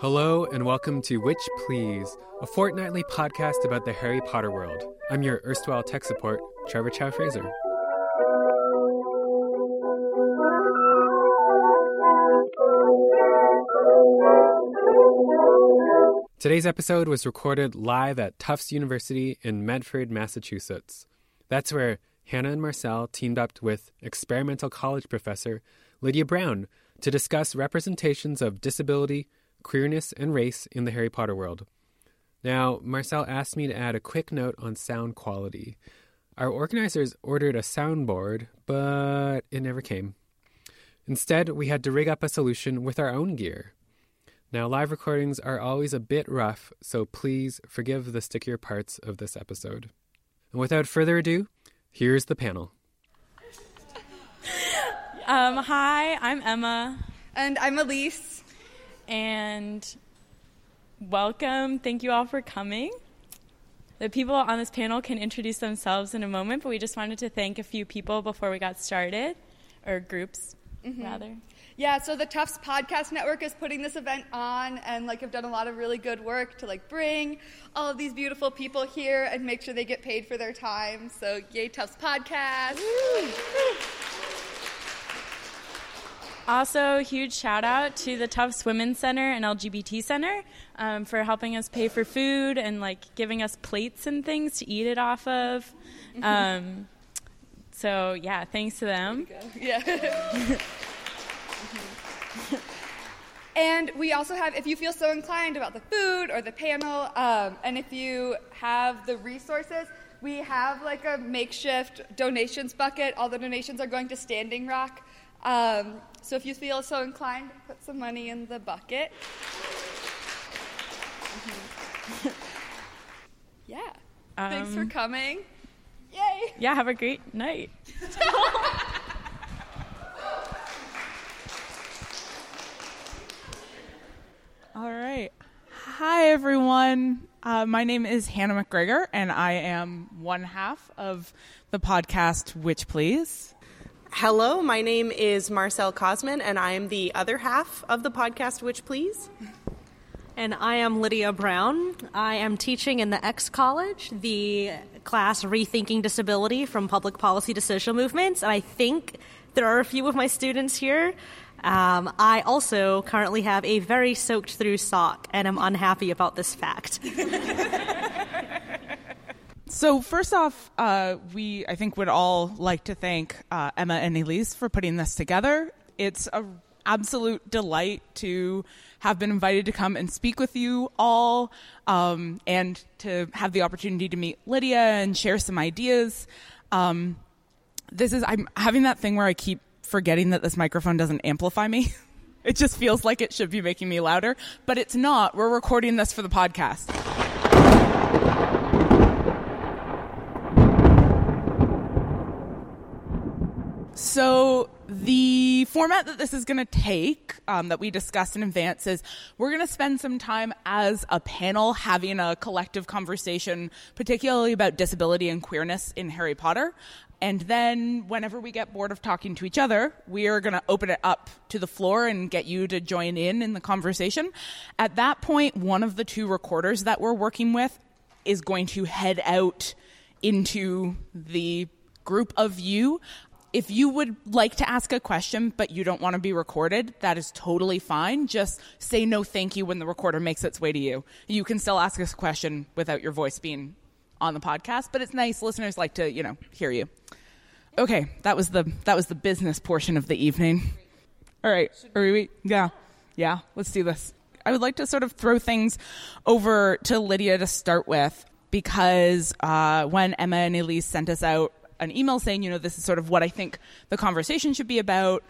Hello and welcome to Witch Please, a fortnightly podcast about the Harry Potter world. I'm your erstwhile tech support, Trevor Chow Fraser. Today's episode was recorded live at Tufts University in Medford, Massachusetts. That's where Hannah and Marcelle teamed up with experimental college professor Lydia Brown to discuss representations of disability, queerness, and race in the Harry Potter world. Now, Marcelle asked me to add a quick note on sound quality. Our organizers ordered a soundboard, but it never came. Instead, we had to rig up a solution with our own gear. Now, live recordings are always a bit rough, so please forgive the stickier parts of this episode. And without further ado, here's the panel. Um, hi, I'm Emma, And I'm Elise. And welcome. Thank you all for coming. The people on this panel can introduce themselves in a moment, but we just wanted to thank a few people before we got started, or groups, mm-hmm. rather. Yeah, so the Tufts Podcast Network is putting this event on and like have done a lot of really good work to like bring all of these beautiful people here and make sure they get paid for their time. So yay Tufts Podcast. Also, huge shout out to the Tufts Women's Center and LGBT Center um, for helping us pay for food and like giving us plates and things to eat it off of. Um, so yeah, thanks to them. Yeah. and we also have, if you feel so inclined about the food or the panel, um, and if you have the resources, we have like a makeshift donations bucket. All the donations are going to Standing Rock. Um, so if you feel so inclined, put some money in the bucket. yeah. Thanks for Um, coming. Yay. Yeah, have a great night. All right. Hi, everyone. Uh, my name is Hannah McGregor, and I am one half of the podcast Witch Please. Hello, my name is Marcelle Kosman, and I am the other half of the podcast, Witch Please. And I am Lydia Brown. I am teaching in the X College, the class Rethinking Disability from Public Policy to Social Movements. And I think there are a few of my students here. Um, I also currently have a very soaked through sock, and am unhappy about this fact. So, first off, uh, we I think would all like to thank uh, Emma and Elise for putting this together. It's a absolute delight to have been invited to come and speak with you all um, and to have the opportunity to meet Lydia and share some ideas. Um, this is, I'm having that thing where I keep forgetting that this microphone doesn't amplify me. it just feels like it should be making me louder, but it's not. We're recording this for the podcast. So the format that this is going to take, um, that we discussed in advance, is we're going to spend some time as a panel having a collective conversation, particularly about disability and queerness in Harry Potter. And then, whenever we get bored of talking to each other, we are going to open it up to the floor and get you to join in in the conversation. At that point, one of the two recorders that we're working with is going to head out into the group of you if you would like to ask a question but you don't want to be recorded, that is totally fine. Just say no thank you when the recorder makes its way to you. You can still ask us a question without your voice being on the podcast, but it's nice listeners like to, you know, hear you. Okay, that was the that was the business portion of the evening. All right, are we yeah. Yeah, let's do this. I would like to sort of throw things over to Lydia to start with because uh, when Emma and Elise sent us out an email saying, you know, this is sort of what I think the conversation should be about.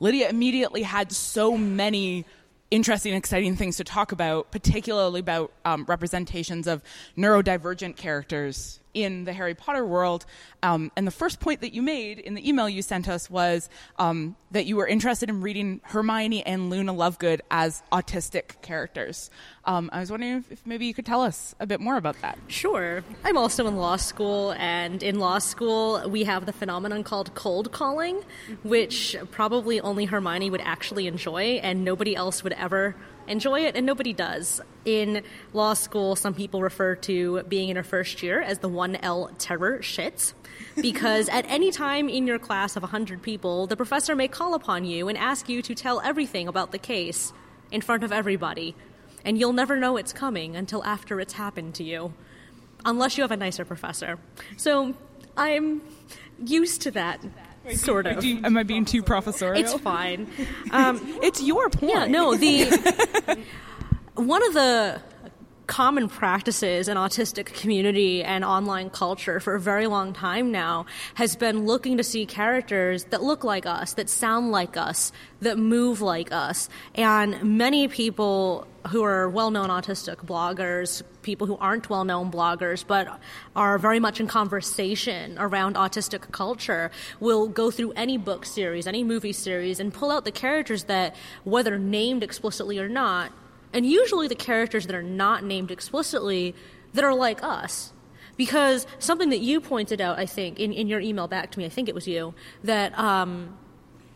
Lydia immediately had so many interesting, exciting things to talk about, particularly about um, representations of neurodivergent characters in the Harry Potter world. Um, and the first point that you made in the email you sent us was um, that you were interested in reading Hermione and Luna Lovegood as autistic characters. Um, I was wondering if, if, maybe you could tell us a bit more about that. Sure. I'm also in law school, and in law school, we have the phenomenon called cold calling, which probably only Hermione would actually enjoy, and nobody else would ever enjoy it, and nobody does. In law school, some people refer to being in your first year as the 1L terror shit. Because at any time in your class of 100 people, the professor may call upon you and ask you to tell everything about the case in front of everybody. And you'll never know it's coming until after it's happened to you. Unless you have a nicer professor. So I'm used to that sort of. You, am I being too professorial? It's fine. Um, it's your point. Yeah, no. The one of the common practices in autistic community and online culture for a very long time now has been looking to see characters that look like us, that sound like us, that move like us. And many people who are well-known autistic bloggers, people who aren't well-known bloggers but are very much in conversation around autistic culture will go through any book series, any movie series and pull out the characters that whether named explicitly or not and usually the characters that are not named explicitly that are like us. Because something that you pointed out, I think, in, in your email back to me, I think it was you, that um,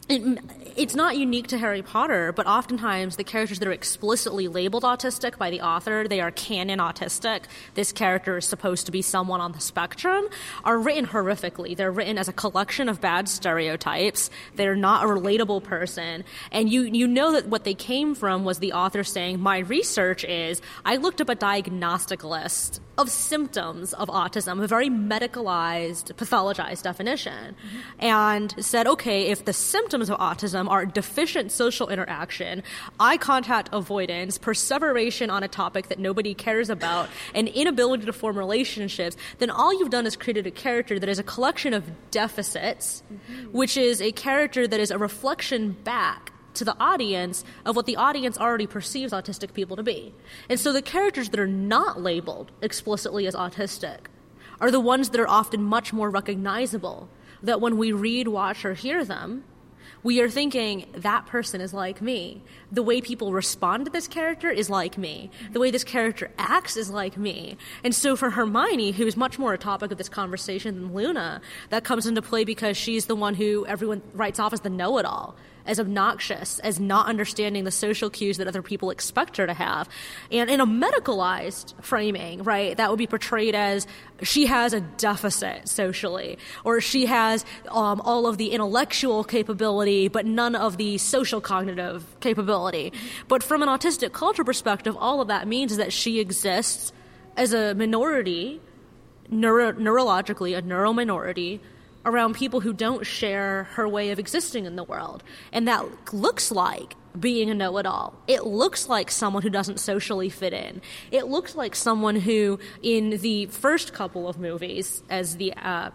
it, it's not unique to Harry Potter, but oftentimes the characters that are explicitly labeled autistic by the author, they are canon autistic. This character is supposed to be someone on the spectrum, are written horrifically. They're written as a collection of bad stereotypes. They're not a relatable person. And you, you know that what they came from was the author saying, My research is I looked up a diagnostic list of symptoms of autism, a very medicalized, pathologized definition, and said, okay, if the symptoms of autism are deficient social interaction, eye contact avoidance, perseveration on a topic that nobody cares about, and inability to form relationships, then all you've done is created a character that is a collection of deficits, mm-hmm. which is a character that is a reflection back to the audience of what the audience already perceives autistic people to be. And so the characters that are not labeled explicitly as autistic are the ones that are often much more recognizable. That when we read, watch, or hear them, we are thinking that person is like me. The way people respond to this character is like me. The way this character acts is like me. And so for Hermione, who is much more a topic of this conversation than Luna, that comes into play because she's the one who everyone writes off as the know it all as obnoxious, as not understanding the social cues that other people expect her to have. And in a medicalized framing, right, that would be portrayed as she has a deficit socially, or she has um, all of the intellectual capability, but none of the social cognitive capability. But from an autistic culture perspective, all of that means is that she exists as a minority, neuro- neurologically, a neurominority around people who don't share her way of existing in the world. And that looks like being a know it all. It looks like someone who doesn't socially fit in. It looks like someone who, in the first couple of movies, as the uh,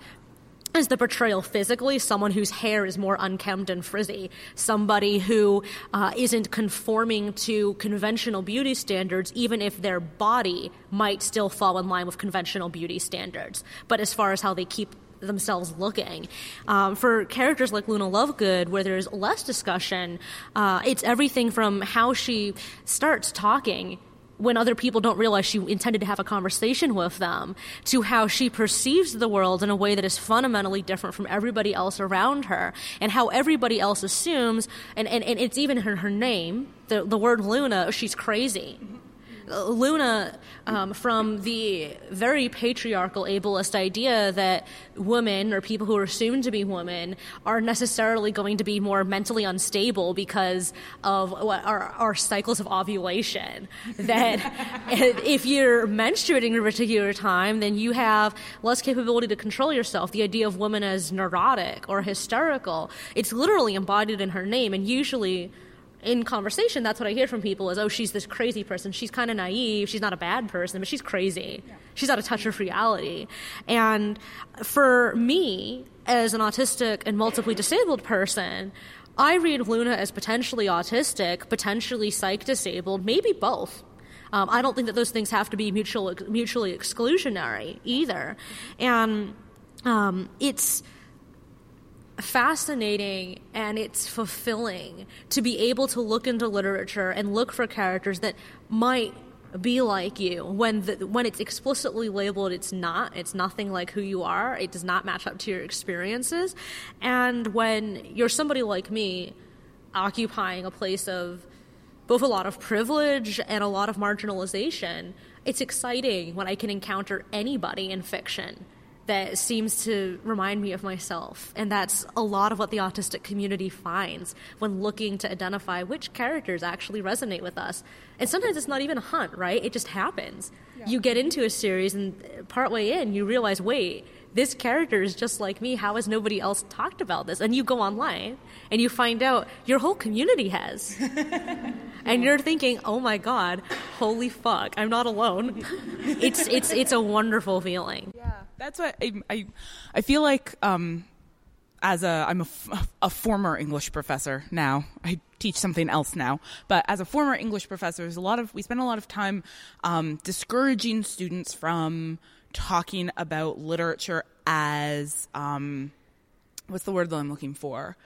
as the portrayal physically, someone whose hair is more unkempt and frizzy, somebody who uh, not conforming to conventional beauty standards, even if their body might still fall in line with conventional beauty standards. But as far as how they keep themselves looking. Um, for characters like Luna Lovegood, where there's less discussion, uh, it's everything from how she starts talking when other people don't realize she intended to have a conversation with them, to how she perceives the world in a way that is fundamentally different from everybody else around her, and how everybody else assumes, and, and, and it's even her, her name, the, the word Luna, she's crazy. Luna, um, from the very patriarchal ableist idea that women or people who are assumed to be women are necessarily going to be more mentally unstable because of what our, our cycles of ovulation. that if you're menstruating at a particular time, then you have less capability to control yourself. The idea of women as neurotic or hysterical, it's literally embodied in her name, and usually in conversation, that's what I hear from people is, oh, she's this crazy person. She's kind of naive. She's not a bad person, but she's crazy. Yeah. She's out of touch with reality. And for me, as an autistic and multiply disabled person, I read Luna as potentially autistic, potentially psych disabled, maybe both. Um, I don't think that those things have to be mutual, mutually exclusionary either. And um, it's fascinating and it's fulfilling to be able to look into literature and look for characters that might be like you when the, when it's explicitly labeled it's not it's nothing like who you are it does not match up to your experiences. And when you're somebody like me occupying a place of both a lot of privilege and a lot of marginalization it's exciting when i can encounter anybody in fiction that seems to remind me of myself. And that's a lot of what the autistic community finds when looking to identify which characters actually resonate with us. And sometimes it's not even a hunt, right? It just happens. Yeah. You get into a series, and partway in, you realize, wait, this character is just like me. How has nobody else talked about this? And you go online and you find out your whole community has. and you're thinking, oh my God, holy fuck, I'm not alone. it's, it's, it's a wonderful feeling. Yeah. That's what I I, I feel like. Um, as a I'm a, a former English professor now. I teach something else now, but as a former English professor, there's a lot of we spend a lot of time um, discouraging students from talking about literature as um, what's the word that I'm looking for?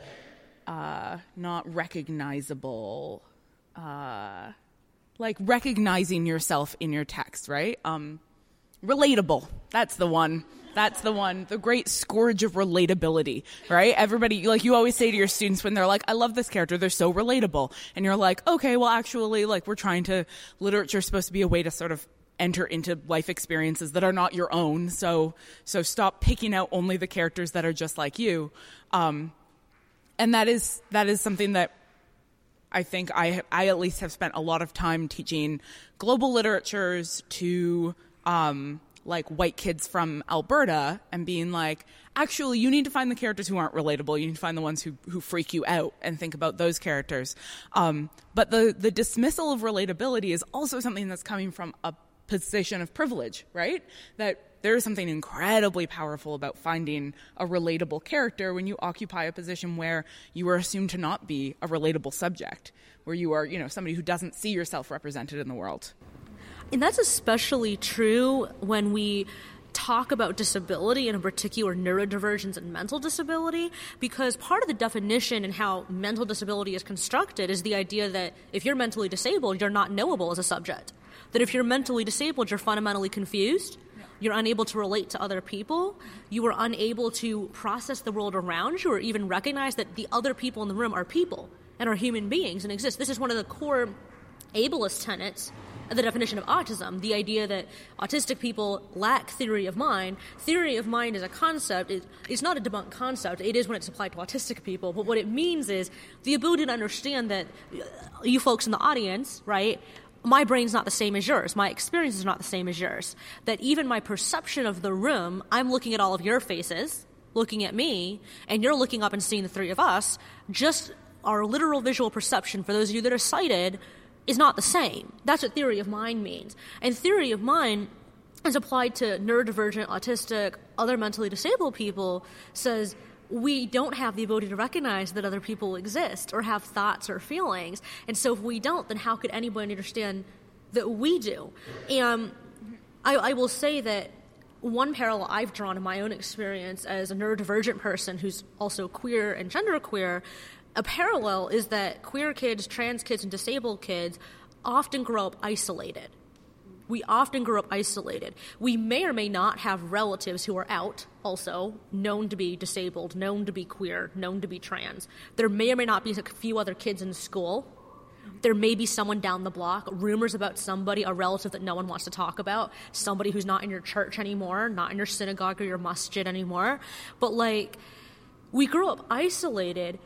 Uh, not recognizable. Uh, like recognizing yourself in your text, right? Um, relatable. That's the one. That's the one. The great scourge of relatability, right? Everybody, like you always say to your students when they're like, I love this character. They're so relatable. And you're like, okay, well, actually, like we're trying to, literature is supposed to be a way to sort of enter into life experiences that are not your own. So, so stop picking out only the characters that are just like you. Um, and that is, that is something that I think I, I at least have spent a lot of time teaching global literatures to um, like white kids from Alberta and being like, actually, you need to find the characters who aren't relatable. You need to find the ones who, who freak you out and think about those characters. Um, but the, the dismissal of relatability is also something that's coming from a position of privilege, right? That there is something incredibly powerful about finding a relatable character when you occupy a position where you are assumed to not be a relatable subject, where you are, you know, somebody who doesn't see yourself represented in the world. And that's especially true when we talk about disability and in particular neurodivergence and mental disability because part of the definition and how mental disability is constructed is the idea that if you're mentally disabled you're not knowable as a subject. That if you're mentally disabled you're fundamentally confused you're unable to relate to other people you are unable to process the world around you or even recognize that the other people in the room are people and are human beings and exist. This is one of the core ableist tenets the definition of autism, the idea that autistic people lack theory of mind. Theory of mind is a concept. It, it's not a debunked concept. It is when it's applied to autistic people. But what it means is the ability to understand that uh, you folks in the audience, right, my brain's not the same as yours. My experience is not the same as yours. That even my perception of the room, I'm looking at all of your faces, looking at me and you're looking up and seeing the three of us, just our literal visual perception, for those of you that are sighted, is not the same. That's what theory of mind means. And theory of mind as applied to neurodivergent, autistic, other mentally disabled people says we don't have the ability to recognize that other people exist or have thoughts or feelings. And so if we don't, then how could anybody understand that we do? And I, I will say that one parallel I've drawn in my own experience as a neurodivergent person who's also queer and genderqueer, a parallel is that queer kids, trans kids, and disabled kids often grow up isolated we often grow up isolated. We may or may not have relatives who are out, also known to be disabled, known to be queer, known to be trans. There may or may not be a few other kids in school. There may be someone down the block, rumors about somebody, a relative that no one wants to talk about, somebody who's not in your church anymore, not in your synagogue or your masjid anymore. But like, we grew up isolated.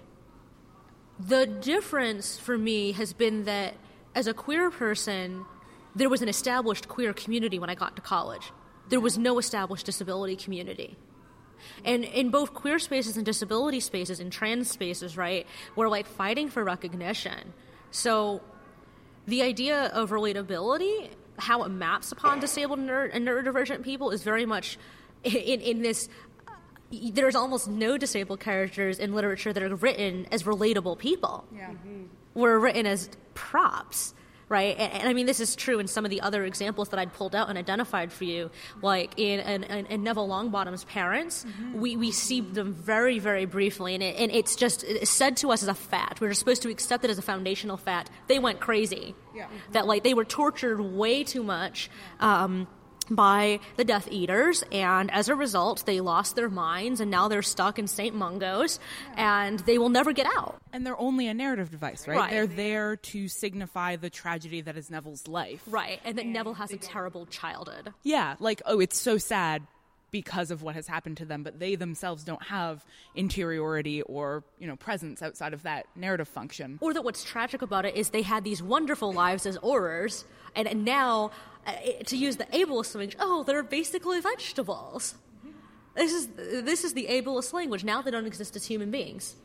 The difference for me has been that as a queer person, there was an established queer community when I got to college. There was no established disability community. And in both queer spaces and disability spaces and trans spaces, right, we're like fighting for recognition. So the idea of relatability, how it maps upon disabled and neurodivergent people, is very much in, in this. There's almost no disabled characters in literature that are written as relatable people. Yeah. Mm-hmm. We're written as props right? And, and, I mean, this is true in some of the other examples that I'd pulled out and identified for you, like in, in, in Neville Longbottom's parents. Mm-hmm. We, we see them very, very briefly, and, it, and it's just it's said to us as a fact. We're supposed to accept it as a foundational fact. They went crazy. Yeah. That, like, they were tortured way too much. Um, by the Death Eaters, and as a result, they lost their minds, and now they're stuck in St. Mungo's, and they will never get out. And they're only a narrative device, right? right? They're there to signify the tragedy that is Neville's life. Right, and that Neville has a terrible childhood. Yeah, like, oh, it's so sad because of what has happened to them, but they themselves don't have interiority or, you know, presence outside of that narrative function. Or that what's tragic about it is they had these wonderful lives as Aurors, and, and now Uh, to use the ableist language, oh, they're basically vegetables. This is this is the ableist language. Now they don't exist as human beings.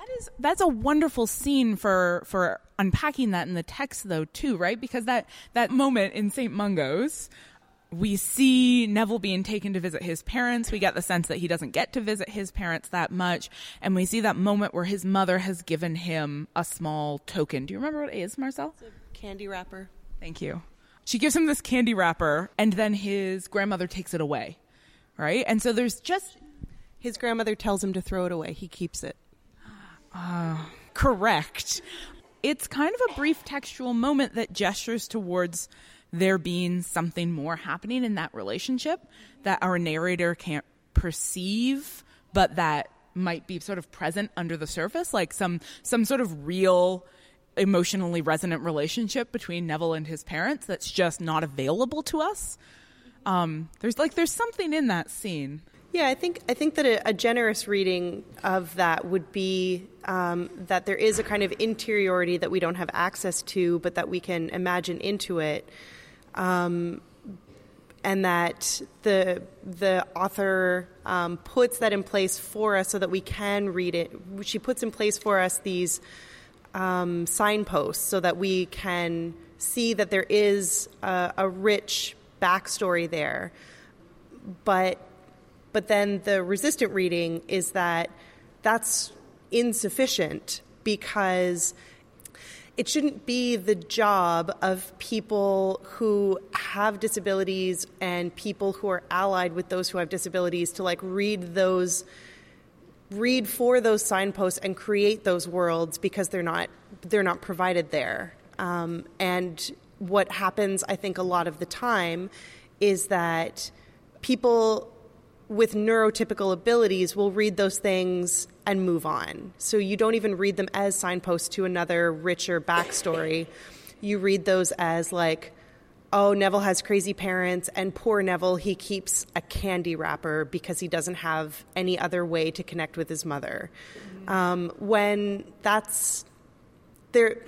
That is that's a wonderful scene for for unpacking that in the text though too, right? Because that that moment in St. Mungo's we see Neville being taken to visit his parents. We get the sense that he doesn't get to visit his parents that much. And we see that moment where his mother has given him a small token. Do you remember what it is, Marcelle? It's a candy wrapper. Thank you. She gives him this candy wrapper, and then his grandmother takes it away, right? And so there's just. His grandmother tells him to throw it away. He keeps it. Uh, correct. It's kind of a brief textual moment that gestures towards there being something more happening in that relationship that our narrator can't perceive, but that might be sort of present under the surface, like some some sort of real emotionally resonant relationship between Neville and his parents that's just not available to us. Um, there's like there's something in that scene. Yeah, I think I think that a, a generous reading of that would be um, that there is a kind of interiority that we don't have access to, but that we can imagine into it, um, and that the the author um, puts that in place for us so that we can read it. She puts in place for us these um, signposts so that we can see that there is a, a rich backstory there. But but then the resistant reading is that that's insufficient because it shouldn't be the job of people who have disabilities and people who are allied with those who have disabilities to like read those read for those signposts and create those worlds because they're not they're not provided there. Um, and what happens, I think, a lot of the time is that people with neurotypical abilities will read those things and move on. So you don't even read them as signposts to another richer backstory. You read those as like oh, Neville has crazy parents, and poor Neville, he keeps a candy wrapper because he doesn't have any other way to connect with his mother. Um, when that's there,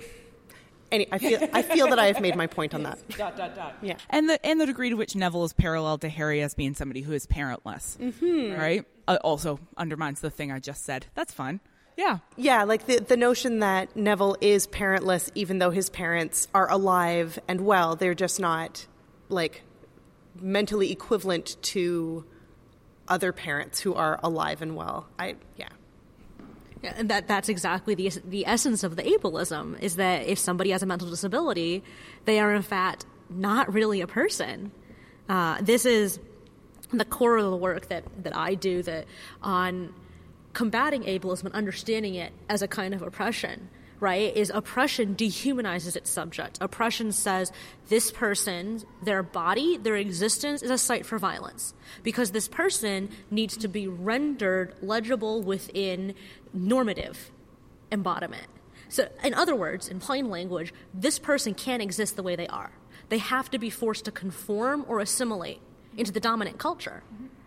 any, I feel I feel that I have made my point on that. dot dot dot. Yeah. And the and the degree to which Neville is parallel to Harry as being somebody who is parentless, mm-hmm. right? Uh, also undermines the thing I just said. That's fine. Yeah. Yeah, like the the notion that Neville is parentless even though his parents are alive and well, they're just not like mentally equivalent to other parents who are alive and well. I yeah. Yeah, and that that's exactly the the essence of the ableism is that if somebody has a mental disability, they are in fact not really a person. Uh, this is the core of the work that that I do that on combating ableism and understanding it as a kind of oppression right, is oppression dehumanizes its subject. Oppression says this person, their body, their existence is a site for violence because this person needs to be rendered legible within normative embodiment. So, in other words, in plain language, this person can't exist the way they are. They have to be forced to conform or assimilate into the dominant culture.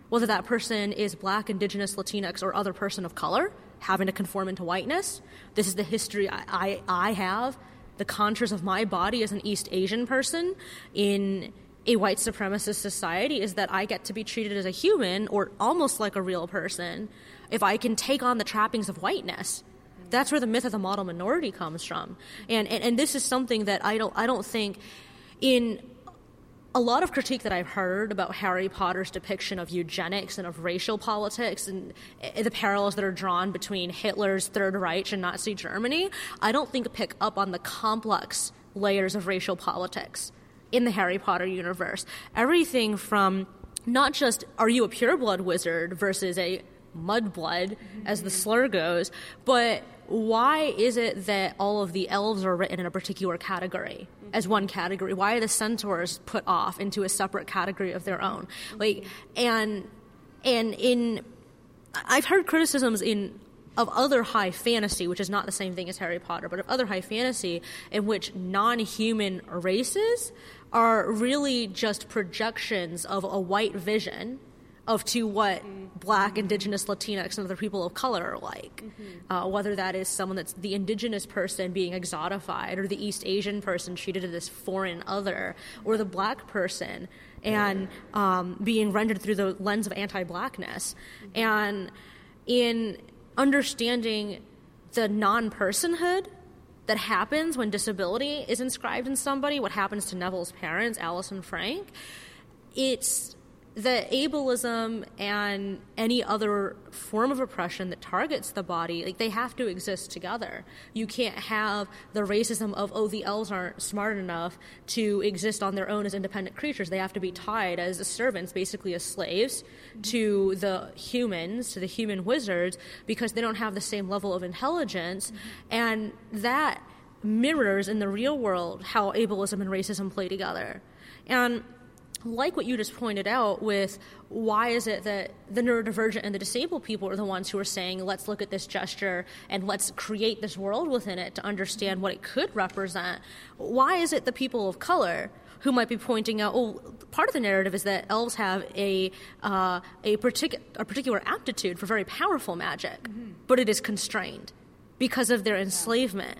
Whether that person is black, indigenous, Latinx, or other person of color, having to conform into whiteness. This is the history I, I, I have, the contours of my body as an East Asian person in a white supremacist society is that I get to be treated as a human or almost like a real person if I can take on the trappings of whiteness. That's where the myth of the model minority comes from. And, and, and this is something that I don't, I don't think in a lot of critique that I've heard about Harry Potter's depiction of eugenics and of racial politics and eh, the parallels that are drawn between Hitler's Third Reich and Nazi Germany, I don't think pick up on the complex layers of racial politics in the Harry Potter universe. Everything from not just are you a pureblood wizard versus a mudblood, as the slur goes, but why is it that all of the elves are written in a particular category as one category? Why are the centaurs put off into a separate category of their own? Like, and and in I've heard criticisms in of other high fantasy, which is not the same thing as Harry Potter, but of other high fantasy in which non-human races are really just projections of a white vision of to what black, indigenous, Latinx, and other people of color are like. Mm-hmm. Uh, whether that is someone that's the indigenous person being exotified, or the East Asian person treated as this foreign other, or the black person and um, being rendered through the lens of anti blackness. Mm-hmm. And in understanding the non personhood that happens when disability is inscribed in somebody, what happens to Neville's parents, Alice and Frank, it's that ableism and any other form of oppression that targets the body, like they have to exist together. You can't have the racism of, oh, the elves aren't smart enough to exist on their own as independent creatures. They have to be tied as servants, basically as slaves, mm-hmm. to the humans, to the human wizards, because they don't have the same level of intelligence. Mm-hmm. And that mirrors in the real world how ableism and racism play together. And like what you just pointed out with why is it that the neurodivergent and the disabled people are the ones who are saying let's look at this gesture and let's create this world within it to understand what it could represent why is it the people of color who might be pointing out, oh, part of the narrative is that elves have a uh, a, particu- a particular aptitude for very powerful magic, mm-hmm. but it is constrained because of their enslavement,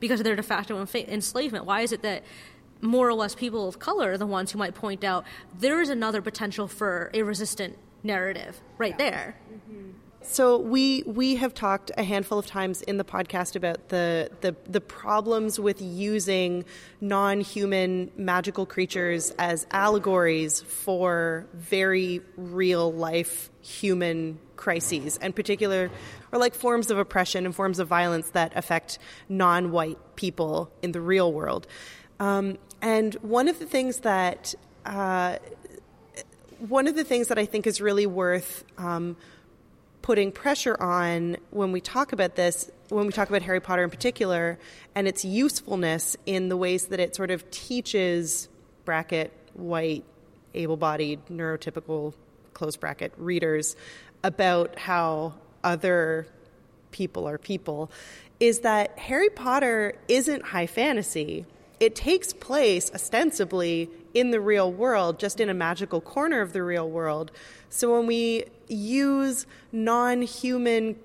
because of their de facto enslavement. Why is it that more or less people of color are the ones who might point out there is another potential for a resistant narrative right yeah. there. Mm-hmm. So we we have talked a handful of times in the podcast about the the, the problems with using non-human magical creatures as allegories for very real life human crises, and particular or like forms of oppression and forms of violence that affect non-white people in the real world. Um, and one of the things that uh, one of the things that I think is really worth um, putting pressure on when we talk about this, when we talk about Harry Potter in particular, and its usefulness in the ways that it sort of teaches bracket white, able-bodied, neurotypical close bracket readers about how other people are people, is that Harry Potter isn't high fantasy it takes place ostensibly in the real world, just in a magical corner of the real world. So when we use non human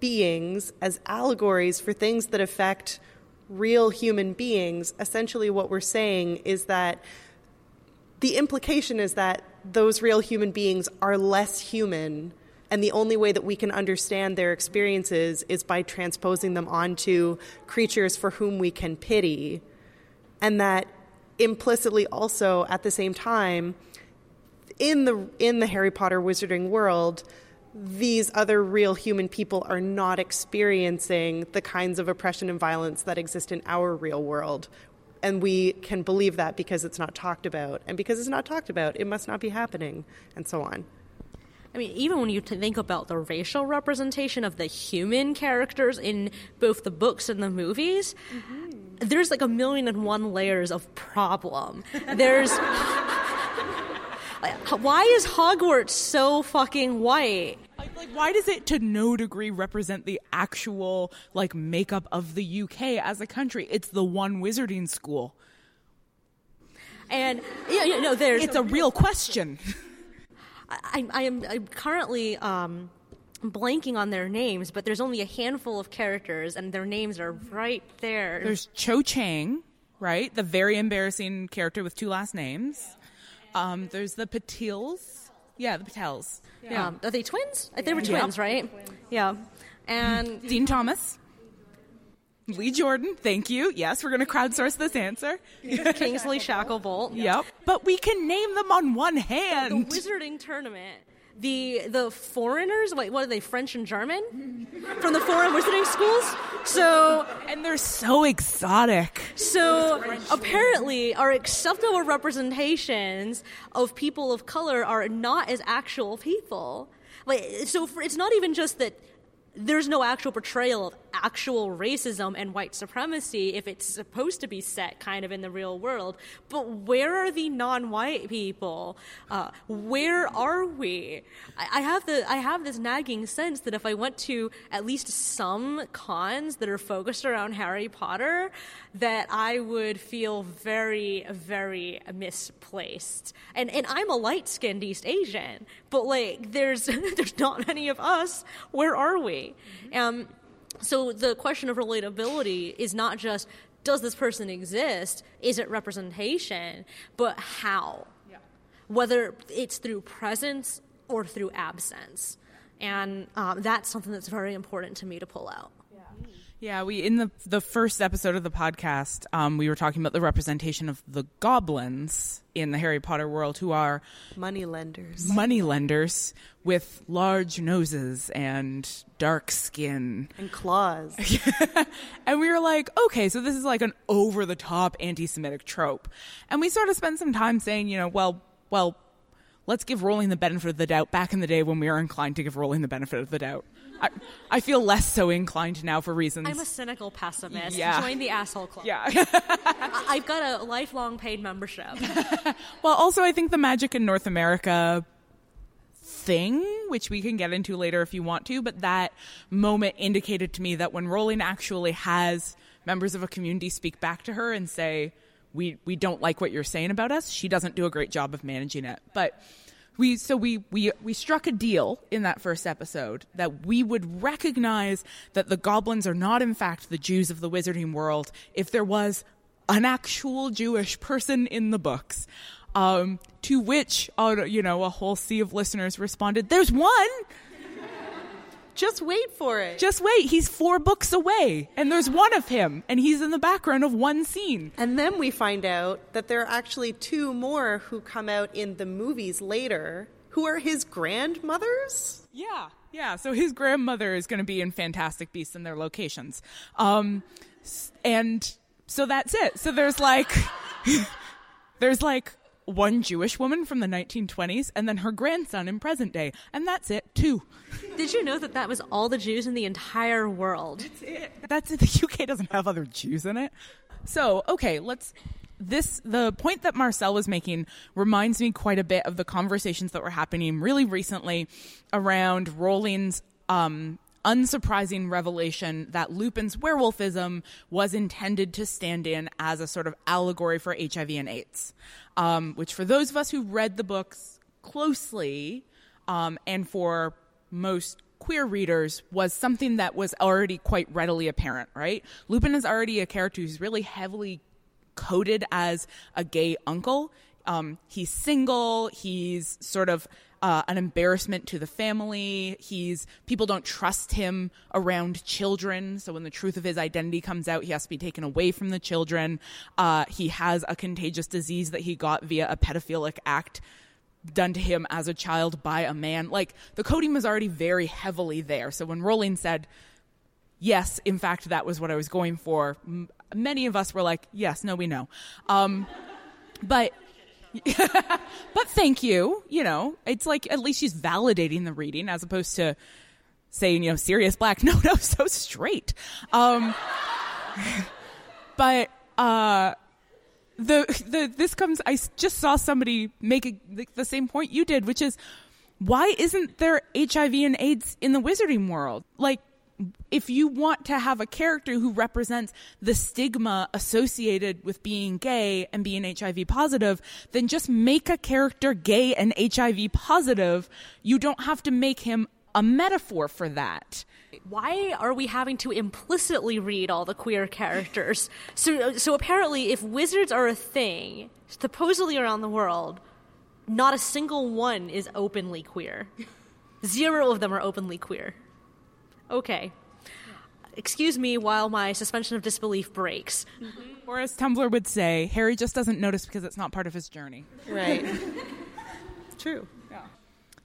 beings as allegories for things that affect real human beings, essentially what we're saying is that the implication is that those real human beings are less human and the only way that we can understand their experiences is by transposing them onto creatures for whom we can pity. And that implicitly also at the same time in the in the Harry Potter wizarding world these other real human people are not experiencing the kinds of oppression and violence that exist in our real world. And we can believe that because it's not talked about. And because it's not talked about it must not be happening and so on. I mean, even when you think about the racial representation of the human characters in both the books and the movies, mm-hmm. There's like a million and one layers of problem. There's. why is Hogwarts so fucking white? Like, why does it to no degree represent the actual like makeup of the UK as a country? It's the one wizarding school. And yeah, you know, there's it's a real question. I, I am I'm currently um, blanking on their names, but there's only a handful of characters, and their names are right there. There's Cho Chang, right? The very embarrassing character with two last names. Um, there's the Patils. Yeah, the Patels. Yeah. Um, are they twins? They were twins, right? Yeah. And Dean Thomas. Lee Jordan, thank you. Yes, we're going to crowdsource this answer. Kingsley Shacklebolt. Yep. But we can name them on one hand. The wizarding tournament. The the foreigners, wait, what are they, French and German? From the foreign wizarding schools? So And they're so exotic. So apparently our acceptable representations of people of color are not as actual people. Like so for, it's not even just that there's no actual portrayal of actual racism and white supremacy if it's supposed to be set kind of in the real world. But where are the non-white people? Uh, where are we? I, I, have the I have this nagging sense that if I went to at least some cons that are focused around Harry Potter, that I would feel very very misplaced. And and I'm a light-skinned East Asian, but like there's there's not many of us. Where are we? Mm-hmm. Um, so the question of relatability is not just does this person exist? Is it representation? But how? Yeah. Whether it's through presence or through absence. And um, that's something that's very important to me to pull out. Yeah, we in the the first episode of the podcast, um, we were talking about the representation of the goblins in the Harry Potter world, who are money lenders, money lenders with large noses and dark skin and claws. and we were like, okay, so this is like an over the top anti-Semitic trope, and we sort of spent some time saying, you know, well, well, let's give Rowling the benefit of the doubt. Back in the day when we were inclined to give Rowling the benefit of the doubt. I, I, feel less so inclined now for reasons. I'm a cynical pessimist. Yeah. Join the asshole club. Yeah. I've got a lifelong paid membership. well, also, I think the magic in North America thing, which we can get into later if you want to, but that moment indicated to me that when Rowling actually has members of a community speak back to her and say, we, we don't like what you're saying about us, she doesn't do a great job of managing it. But we so we we we struck a deal in that first episode that we would recognize that the goblins are not in fact the Jews of the wizarding world if there was an actual Jewish person in the books. Um, to which, uh, you know, a whole sea of listeners responded, "There's one." Just wait for it. Just wait. He's four books away, and there's one of him, and he's in the background of one scene. And then we find out that there are actually two more who come out in the movies later, who are his grandmothers. Yeah, yeah. So his grandmother is going to be in Fantastic Beasts and their locations, um, and so that's it. So there's like, there's like one Jewish woman from the 1920s and then her grandson in present day. And that's it, too. Did you know that that was all the Jews in the entire world? That's it. That's it. The UK doesn't have other Jews in it. So, okay, let's. This the point that Marcelle was making reminds me quite a bit of the conversations that were happening really recently around Rowling's um, unsurprising revelation that Lupin's werewolfism was intended to stand in as a sort of allegory for HIV and AIDS. Um, which, for those of us who read the books closely, um, and for most queer readers was something that was already quite readily apparent, right? Lupin is already a character who's really heavily coded as a gay uncle. Um, he's single. He's sort of uh, an embarrassment to the family. He's people don't trust him around children. So when the truth of his identity comes out, he has to be taken away from the children. Uh, he has a contagious disease that he got via a pedophilic act done to him as a child by a man. Like the coding was already very heavily there. So when Rowling said, "Yes, in fact, that was what I was going for," m- many of us were like, "Yes, no, we know." Um, but but thank you. You know, it's like at least she's validating the reading as opposed to saying, you know, Sirius Black. No, no, so straight. Um, but uh, the the this comes. I just saw somebody make a, the, the same point you did, which is why isn't there HIV and AIDS in the wizarding world? Like if you want to have a character who represents the stigma associated with being gay and being HIV positive, then just make a character gay and HIV positive. You don't have to make him a metaphor for that. Why are we having to implicitly read all the queer characters? So, so apparently, if wizards are a thing, supposedly around the world, not a single one is openly queer. Zero of them are openly queer. Okay. Excuse me while my suspension of disbelief breaks. Or as Tumblr would say, Harry just doesn't notice because it's not part of his journey. Right. True.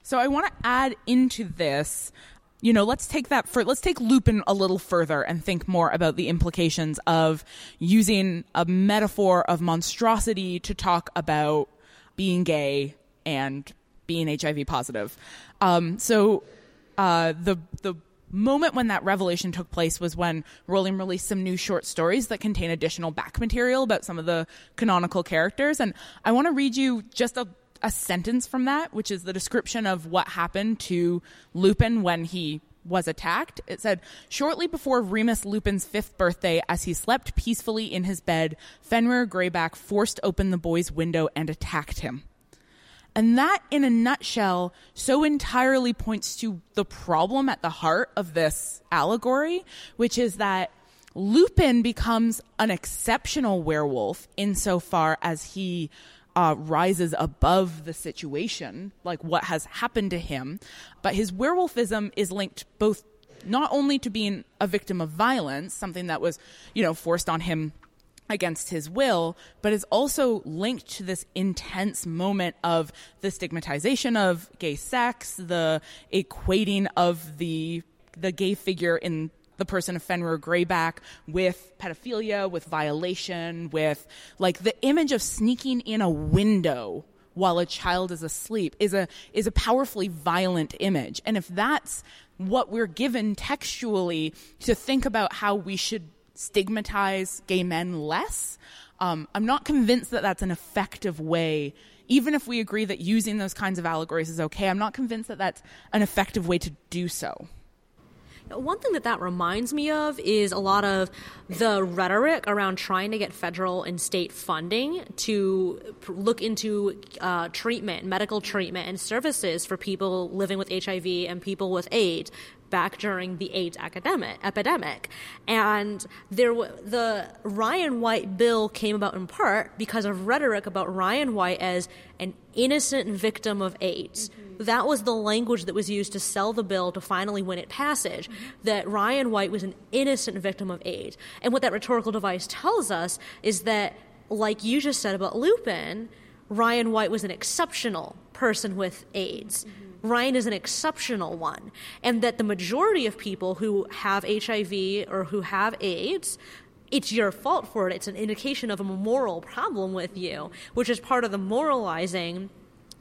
So I want to add into this, you know, let's take that for let's take Lupin a little further and think more about the implications of using a metaphor of monstrosity to talk about being gay and being HIV positive. Um, so uh, the the moment when that revelation took place was when Rowling released some new short stories that contain additional back material about some of the canonical characters. And I want to read you just a, a sentence from that, which is the description of what happened to Lupin when he was attacked. It said, shortly before Remus Lupin's fifth birthday, as he slept peacefully in his bed, Fenrir Greyback forced open the boy's window and attacked him. And that, in a nutshell, so entirely points to the problem at the heart of this allegory, which is that Lupin becomes an exceptional werewolf insofar as he uh, rises above the situation, like what has happened to him. But his werewolfism is linked both not only to being a victim of violence, something that was, you know, forced on him against his will, but is also linked to this intense moment of the stigmatization of gay sex, the equating of the the gay figure in the person of Fenrir Greyback with pedophilia, with violation, with like the image of sneaking in a window while a child is asleep is a is a powerfully violent image. And if that's what we're given textually to think about how we should stigmatize gay men less, um, I'm not convinced that that's an effective way. Even if we agree that using those kinds of allegories is okay, I'm not convinced that that's an effective way to do so. One thing that that reminds me of is a lot of the rhetoric around trying to get federal and state funding to look into uh, treatment, medical treatment, and services for people living with HIV and people with AIDS back during the AIDS academic, epidemic. And there, the Ryan White bill came about in part because of rhetoric about Ryan White as an innocent victim of AIDS. That was the language that was used to sell the bill to finally win it passage. That Ryan White was an innocent victim of AIDS. And what that rhetorical device tells us is that, like you just said about Lupin, Ryan White was an exceptional person with AIDS. Ryan is an exceptional one, and that the majority of people who have HIV or who have AIDS it's your fault for it. It's an indication of a moral problem with you, which is part of the moralizing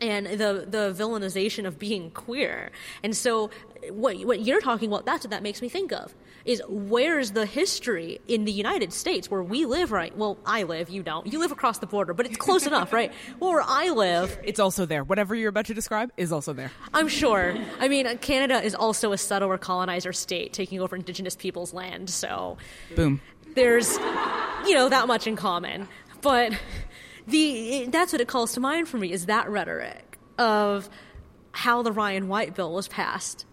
and the the villainization of being queer. And so what what you're talking about that's what that makes me think of is where's the history in the United States where we live right well I live you don't you live across the border but it's close enough right well where I live It's also there. Whatever you're about to describe is also there. I'm sure I mean Canada is also a settler colonizer state taking over indigenous people's land so Boom. there's you know that much in common but the that's what it calls to mind for me is that rhetoric of how the Ryan White bill was passed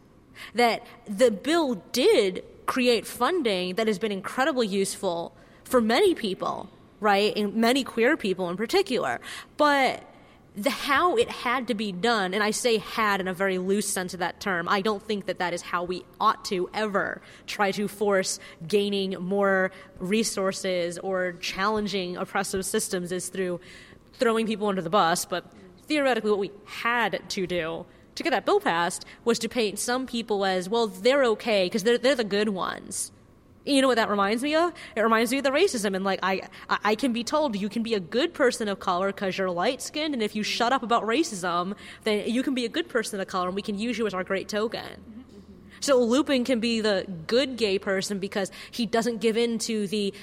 That the bill did create funding that has been incredibly useful for many people, right? And many queer people in particular. But the how it had to be done, and I say had in a very loose sense of that term, I don't think that that is how we ought to ever try to force gaining more resources or challenging oppressive systems is through throwing people under the bus. But theoretically, what we had to do to get that bill passed was to paint some people as, well, they're okay because they're, they're the good ones you know what that reminds me of? It reminds me of the racism, and like I, I can be told you can be a good person of color because you're light skinned, and if you shut up about racism, then you can be a good person of color, and we can use you as our great token. Mm-hmm. So Lupin can be the good gay person because he doesn't give in to the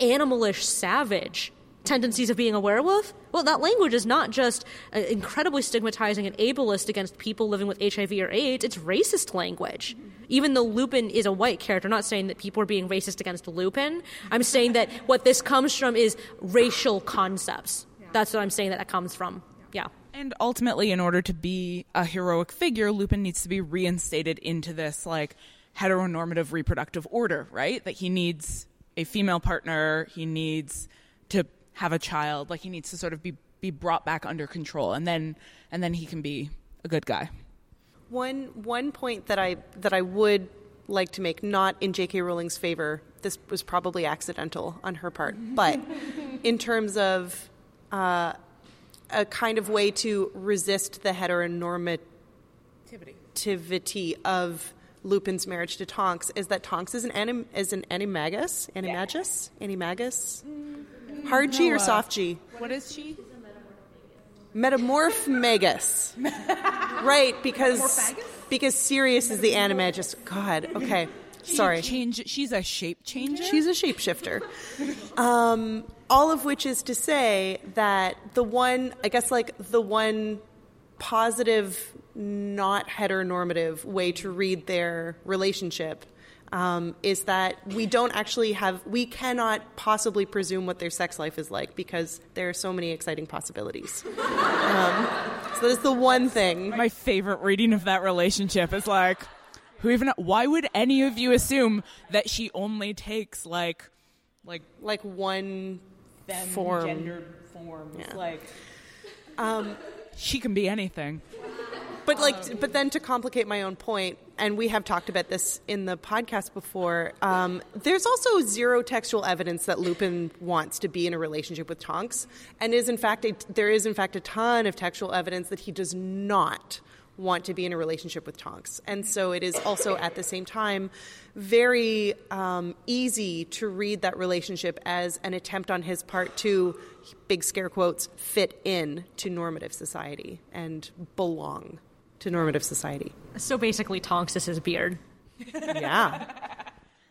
animalish savage tendencies of being a werewolf? Well, that language is not just uh, incredibly stigmatizing and ableist against people living with HIV or AIDS, it's racist language. Even though Lupin is a white character, I'm not saying that people are being racist against Lupin. I'm saying that what this comes from is racial concepts. That's what I'm saying that that comes from. Yeah. And ultimately, in order to be a heroic figure, Lupin needs to be reinstated into this, like, heteronormative reproductive order, right? That he needs a female partner, he needs to have a child, like he needs to sort of be be brought back under control, and then and then he can be a good guy. One one point that I that I would like to make, not in J.K. Rowling's favor, this was probably accidental on her part, but in terms of uh, a kind of way to resist the heteronormativity of Lupin's marriage to Tonks, is that Tonks is an anim, is an animagus, animagus, animagus. Hard G or soft G? What is she? Metamorphmagus. right, because because Sirius is the animagus. God, okay. Sorry. Change. She's a shape changer. She's a shapeshifter. Um, all of which is to say that the one, I guess, like the one positive, not heteronormative way to read their relationship um, is that we don't actually have, we cannot possibly presume what their sex life is like because there are so many exciting possibilities. Um, so that's the one thing. My favorite reading of that relationship is like, who even? Why would any of you assume that she only takes like, like, like one form. gendered form? Yeah. Like, Um, she can be anything. But like, but then to complicate my own point, and we have talked about this in the podcast before. Um, there's also zero textual evidence that Lupin wants to be in a relationship with Tonks, and is in fact a, there is in fact a ton of textual evidence that he does not want to be in a relationship with Tonks, and so it is also at the same time very um, easy to read that relationship as an attempt on his part to big scare quotes fit in to normative society and belong to normative society. So basically, Tonks is his beard. Yeah.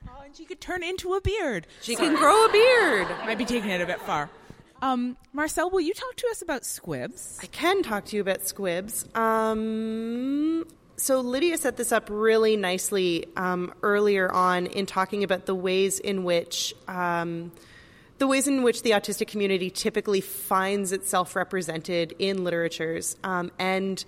Oh, and she could turn into a beard. She can grow a beard. Might be taking it a bit far. Um, Marcelle, will you talk to us about squibs? I can talk to you about squibs. Um, so Lydia set this up really nicely um, earlier on in talking about the ways in which um, the ways in which the autistic community typically finds itself represented in literatures um, and.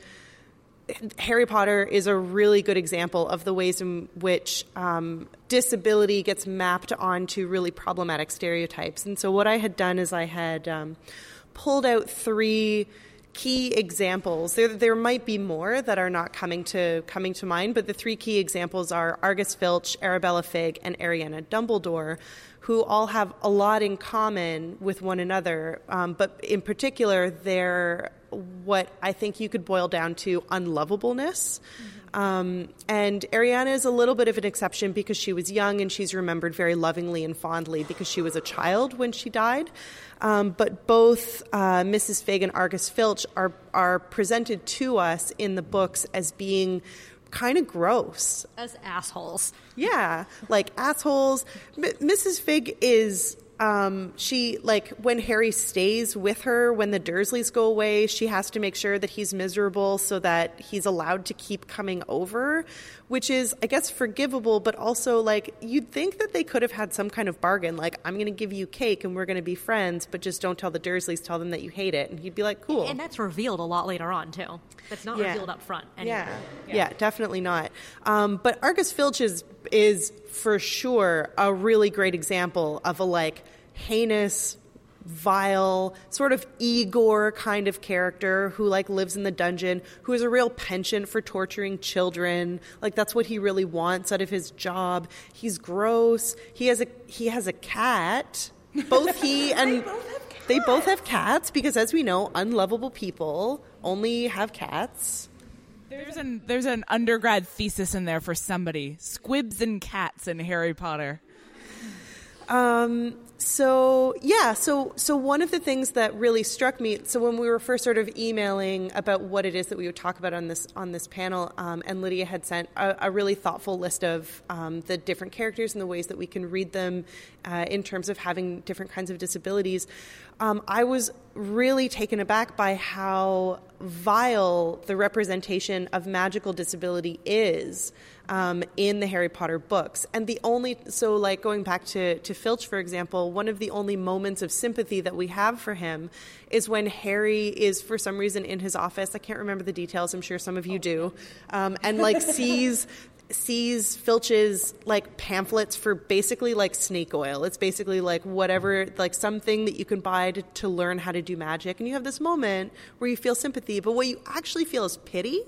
Harry Potter is a really good example of the ways in which um, disability gets mapped onto really problematic stereotypes. And so, what I had done is I had um, pulled out three key examples. There, there might be more that are not coming to coming to mind, but the three key examples are Argus Filch, Arabella Figg, and Ariana Dumbledore, who all have a lot in common with one another. Um, but in particular, they're what I think you could boil down to unlovableness. Um, and Ariana is a little bit of an exception because she was young and she's remembered very lovingly and fondly because she was a child when she died. Um, but both uh, Mrs. Figg and Argus Filch are are presented to us in the books as being kind of gross. As assholes. Yeah, like assholes. M- Mrs. Figg is um, she like when Harry stays with her when the Dursleys go away, she has to make sure that he's miserable so that he's allowed to keep coming over, which is I guess forgivable, but also like you'd think that they could have had some kind of bargain, like I'm going to give you cake and we're going to be friends, but just don't tell the Dursleys, tell them that you hate it, and he'd be like, cool. And that's revealed a lot later on too. That's not Yeah. revealed up front. Anyway. Yeah. yeah, definitely not. Um, but Argus Filch is is for sure a really great example of a like heinous, vile, sort of Igor kind of character who like lives in the dungeon, who has a real penchant for torturing children. Like that's what he really wants out of his job. He's gross. He has a he has a cat. Both he and they both have cats because, as we know, unlovable people only have cats. There's an there's an undergrad thesis in there for somebody. Squibs and cats in Harry Potter. Um, so yeah, so so one of the things that really struck me, so when we were first sort of emailing about what it is that we would talk about on this on this panel, um, and Lydia had sent a, a really thoughtful list of um, the different characters and the ways that we can read them uh, in terms of having different kinds of disabilities. Um, I was really taken aback by how vile the representation of magical disability is um, in the Harry Potter books. And the only, so like going back to, to Filch, for example, one of the only moments of sympathy that we have for him is when Harry is, for some reason, in his office. I can't remember the details, I'm sure some of you do. Um, and like sees sees Filch's like pamphlets for basically like snake oil. It's basically like whatever, like something that you can buy to, to learn how to do magic. And you have this moment where you feel sympathy, but what you actually feel is pity.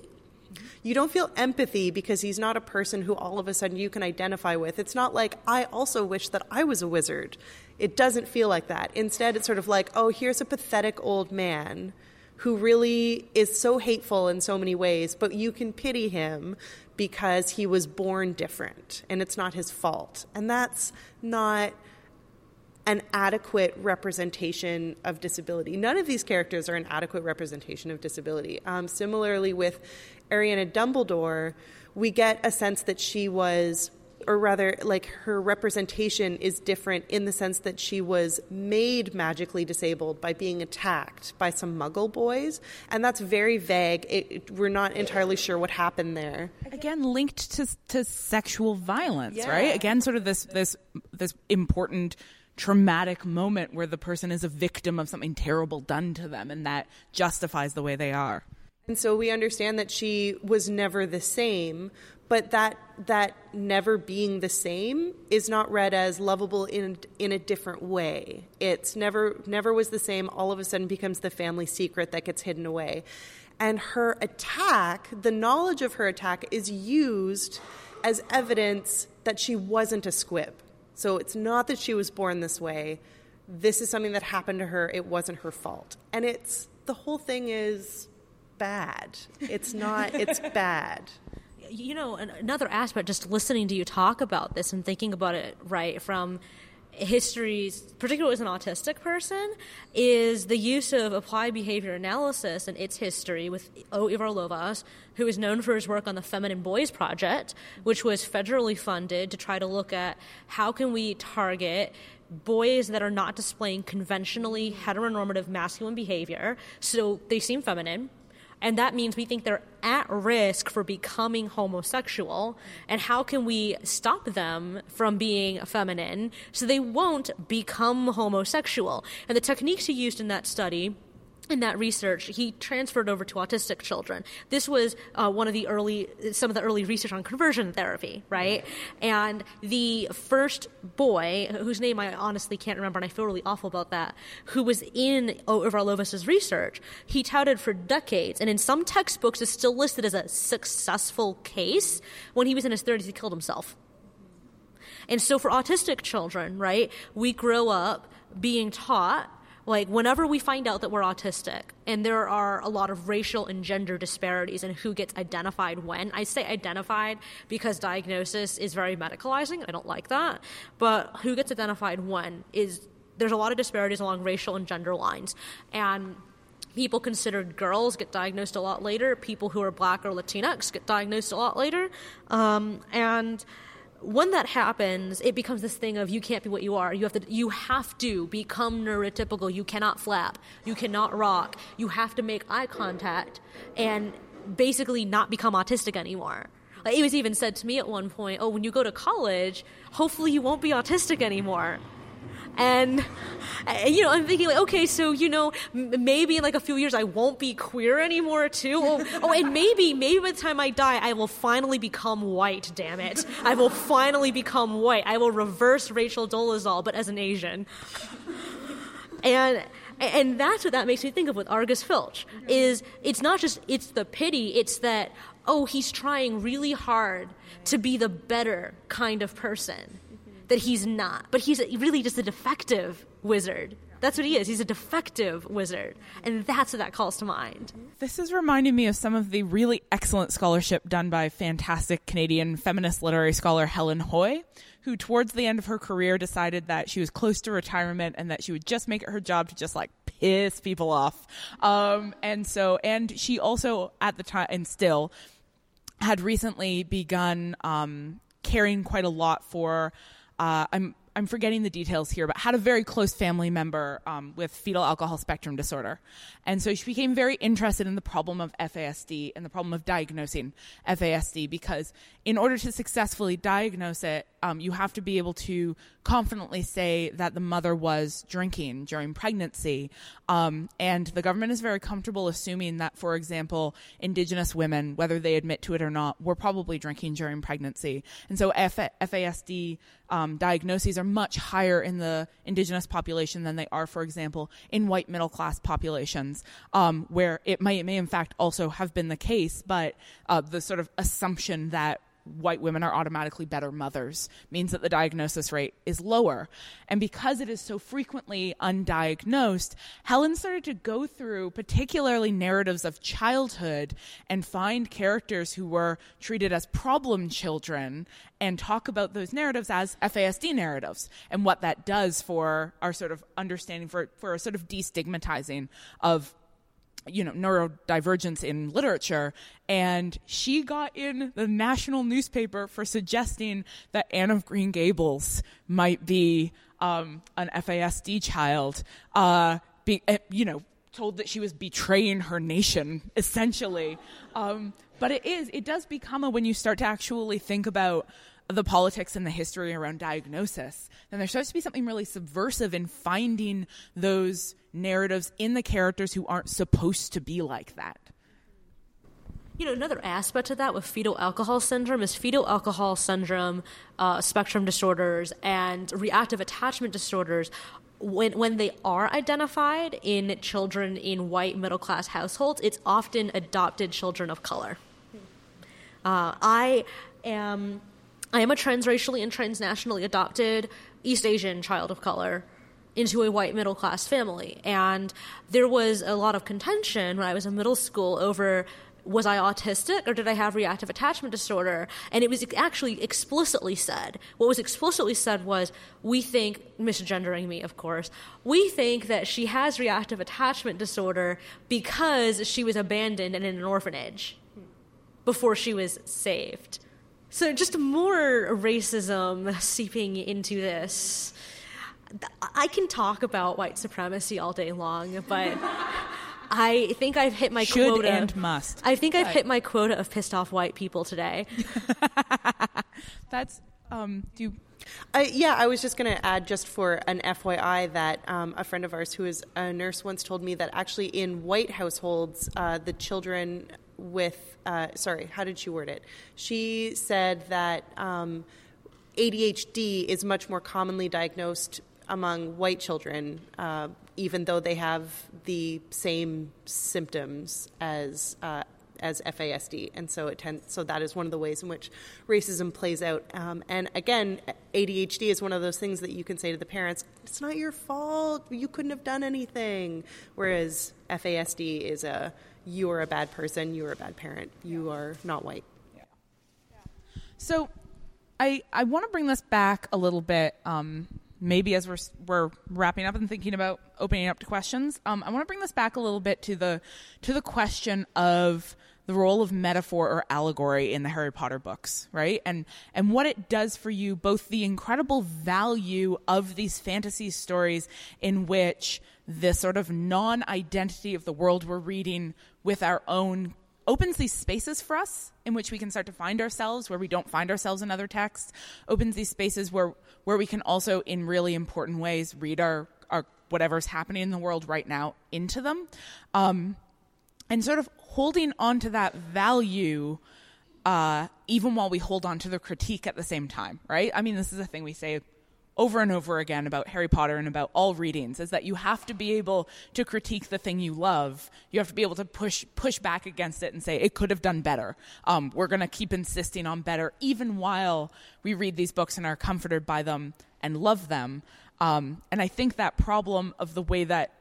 You don't feel empathy because he's not a person who all of a sudden you can identify with. It's not like, I also wish that I was a wizard. It doesn't feel like that. Instead, it's sort of like, oh, here's a pathetic old man who really is so hateful in so many ways, but you can pity him because he was born different and it's not his fault. And that's not an adequate representation of disability. None of these characters are an adequate representation of disability. Um, similarly, with Ariana Dumbledore, we get a sense that she was, or rather, like her representation is different in the sense that she was made magically disabled by being attacked by some muggle boys. And that's very vague. It, it- we're not entirely sure what happened there. Again, linked to to sexual violence, Yeah. right? Again, sort of this this this important traumatic moment where the person is a victim of something terrible done to them and that justifies the way they are. And so we understand that she was never the same, but that that never being the same is not read as lovable in in a different way. It's never never was the same. All of a sudden becomes the family secret that gets hidden away. And her attack, the knowledge of her attack, is used as evidence that she wasn't a squib. So it's not that she was born this way. This is something that happened to her. It wasn't her fault. And it's the whole thing is bad. It's not, it's bad. you know another aspect just listening to you talk about this and thinking about it right from histories particularly as an autistic person is the use of applied behavior analysis and its history with O. Ivar Lovaas who is known for his work on the feminine boys project which was federally funded to try to look at how can we target boys that are not displaying conventionally heteronormative masculine behavior so they seem feminine and that means we think they're at risk for becoming homosexual. And how can we stop them from being feminine so they won't become homosexual? And the techniques he used in that study in that research, he transferred over to autistic children. This was uh, one of the early, some of the early research on conversion therapy, right? And the first boy, whose name I honestly can't remember, and I feel really awful about that, who was in Ivar Lovaas' research, he touted for decades, and in some textbooks is still listed as a successful case. When he was in his 30s, he killed himself. And so for autistic children, right, we grow up being taught like whenever we find out that we're autistic and there are a lot of racial and gender disparities in who gets identified when i say identified because diagnosis is very medicalizing. I don't like that. But who gets identified when is there's a lot of disparities along racial and gender lines. And people considered girls get diagnosed a lot later. People who are black or latinx get diagnosed a lot later. Um, and when that happens, it becomes this thing of you can't be what you are. You have to you have to become neurotypical. You cannot flap. You cannot rock. You have to make eye contact and basically not become autistic anymore. Like, it was even said to me at one point, "Oh, when you go to college, hopefully you won't be autistic anymore." And uh, you know, I'm thinking like, okay, so you know, m- maybe in like a few years I won't be queer anymore too. Oh, oh, and maybe, maybe by the time I die, I will finally become white. Damn it, I will finally become white. I will reverse Rachel Dolezal, but as an Asian. And and that's what that makes me think of with Argus Filch is it's not just it's the pity, it's that oh he's trying really hard to be the better kind of person that he's not, but he's really just a defective wizard. That's what he is. He's a defective wizard. And that's what that calls to mind. This is reminding me of some of the really excellent scholarship done by fantastic Canadian feminist literary scholar Helen Hoy, who towards the end of her career decided that she was close to retirement and that she would just make it her job to just like piss people off. Um, and so, and she also at the time, and still, had recently begun um, caring quite a lot for uh, I'm I'm forgetting the details here, but had a very close family member um, with fetal alcohol spectrum disorder. And so she became very interested in the problem of FASD and the problem of diagnosing FASD because in order to successfully diagnose it, um, you have to be able to confidently say that the mother was drinking during pregnancy. Um, and the government is very comfortable assuming that, for example, indigenous women, whether they admit to it or not, were probably drinking during pregnancy. And so F- FASD um, diagnoses are much higher in the indigenous population than they are, for example, in white middle class populations, um, where it may, it may in fact also have been the case, but uh, the sort of assumption that white women are automatically better mothers means that the diagnosis rate is lower. And because it is so frequently undiagnosed, Helen started to go through particularly narratives of childhood and find characters who were treated as problem children and talk about those narratives as FASD narratives and what that does for our sort of understanding for for a sort of destigmatizing of you know neurodivergence in literature and she got in the national newspaper for suggesting that anne of green gables might be um, an fasd child uh, be, uh, you know told that she was betraying her nation essentially. Um, but it is it does become a when you start to actually think about the politics and the history around diagnosis, then there starts to be something really subversive in finding those narratives in the characters who aren't supposed to be like that. You know, another aspect of that with fetal alcohol syndrome is fetal alcohol syndrome, uh, spectrum disorders, and reactive attachment disorders. When, when they are identified in children in white middle class households, it's often adopted children of color. Uh, I am I am a transracially and transnationally adopted East Asian child of color into a white middle class family. And there was a lot of contention when I was in middle school over was I autistic or did I have reactive attachment disorder? And it was actually explicitly said. What was explicitly said was, we think, misgendering me, of course, we think that she has reactive attachment disorder because she was abandoned in an orphanage before she was saved. So just more racism seeping into this. I can talk about white supremacy all day long, but I think I've hit my Should quota. and must. I think I've hit my quota of pissed off white people today. That's um. Do you Uh, yeah, I was just going to add, just for an FYI, that um, a friend of ours who is a nurse once told me that actually in white households, uh, the children with, uh, sorry, how did she word it? She said that um, ADHD is much more commonly diagnosed among white children, uh, even though they have the same symptoms as uh, as FASD, and so it tends. So that is one of the ways in which racism plays out. Um, and again, ADHD is one of those things that you can say to the parents, "It's not your fault. You couldn't have done anything." Whereas FASD is a you are a bad person, you are a bad parent, you are not white. So, I I want to bring this back a little bit. Um, maybe as we're we're wrapping up and thinking about opening up to questions, um, I want to bring this back a little bit to the to the question of the role of metaphor or allegory in the Harry Potter books, right? And and what it does for you, both the incredible value of these fantasy stories in which this sort of non-identity of the world we're reading with our own opens these spaces for us in which we can start to find ourselves where we don't find ourselves in other texts opens these spaces where where we can also in really important ways read our our whatever's happening in the world right now into them. Um, and sort of holding on to that value uh, even while we hold on to the critique at the same time right? I mean this is a thing we say over and over again about Harry Potter and about all readings is that you have to be able to critique the thing you love. You have to be able to push push back against it and say it could have done better. Um, we're going to keep insisting on better, even while we read these books and are comforted by them and love them. Um, and I think that problem of the way that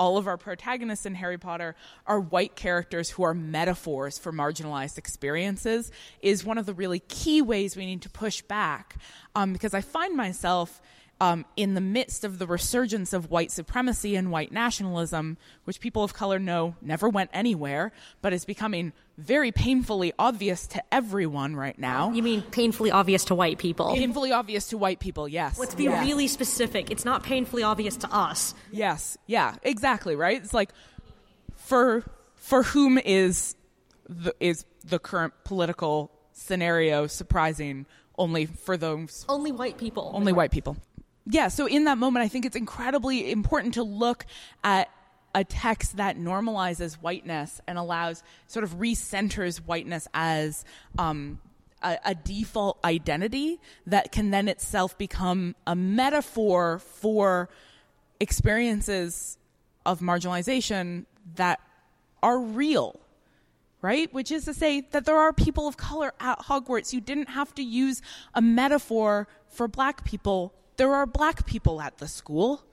all of our protagonists in Harry Potter are white characters who are metaphors for marginalized experiences is one of the really key ways we need to push back. Um, because I find myself um, in the midst of the resurgence of white supremacy and white nationalism, which people of color know never went anywhere, but is becoming very painfully obvious to everyone right now. You mean painfully obvious to white people? Painfully obvious to white people, yes. Let's be yes. really specific. It's not painfully obvious to us. Yes, yeah, exactly, right? It's like for for whom is the, is the current political scenario surprising only for those only white people. Only white people yeah, so in that moment, I think it's incredibly important to look at a text that normalizes whiteness and allows sort of recenters whiteness as um, a, a, default identity that can then itself become a metaphor for experiences of marginalization that are real. Right? Which is to say that there are people of color at Hogwarts. You didn't have to use a metaphor for black people there are black people at the school.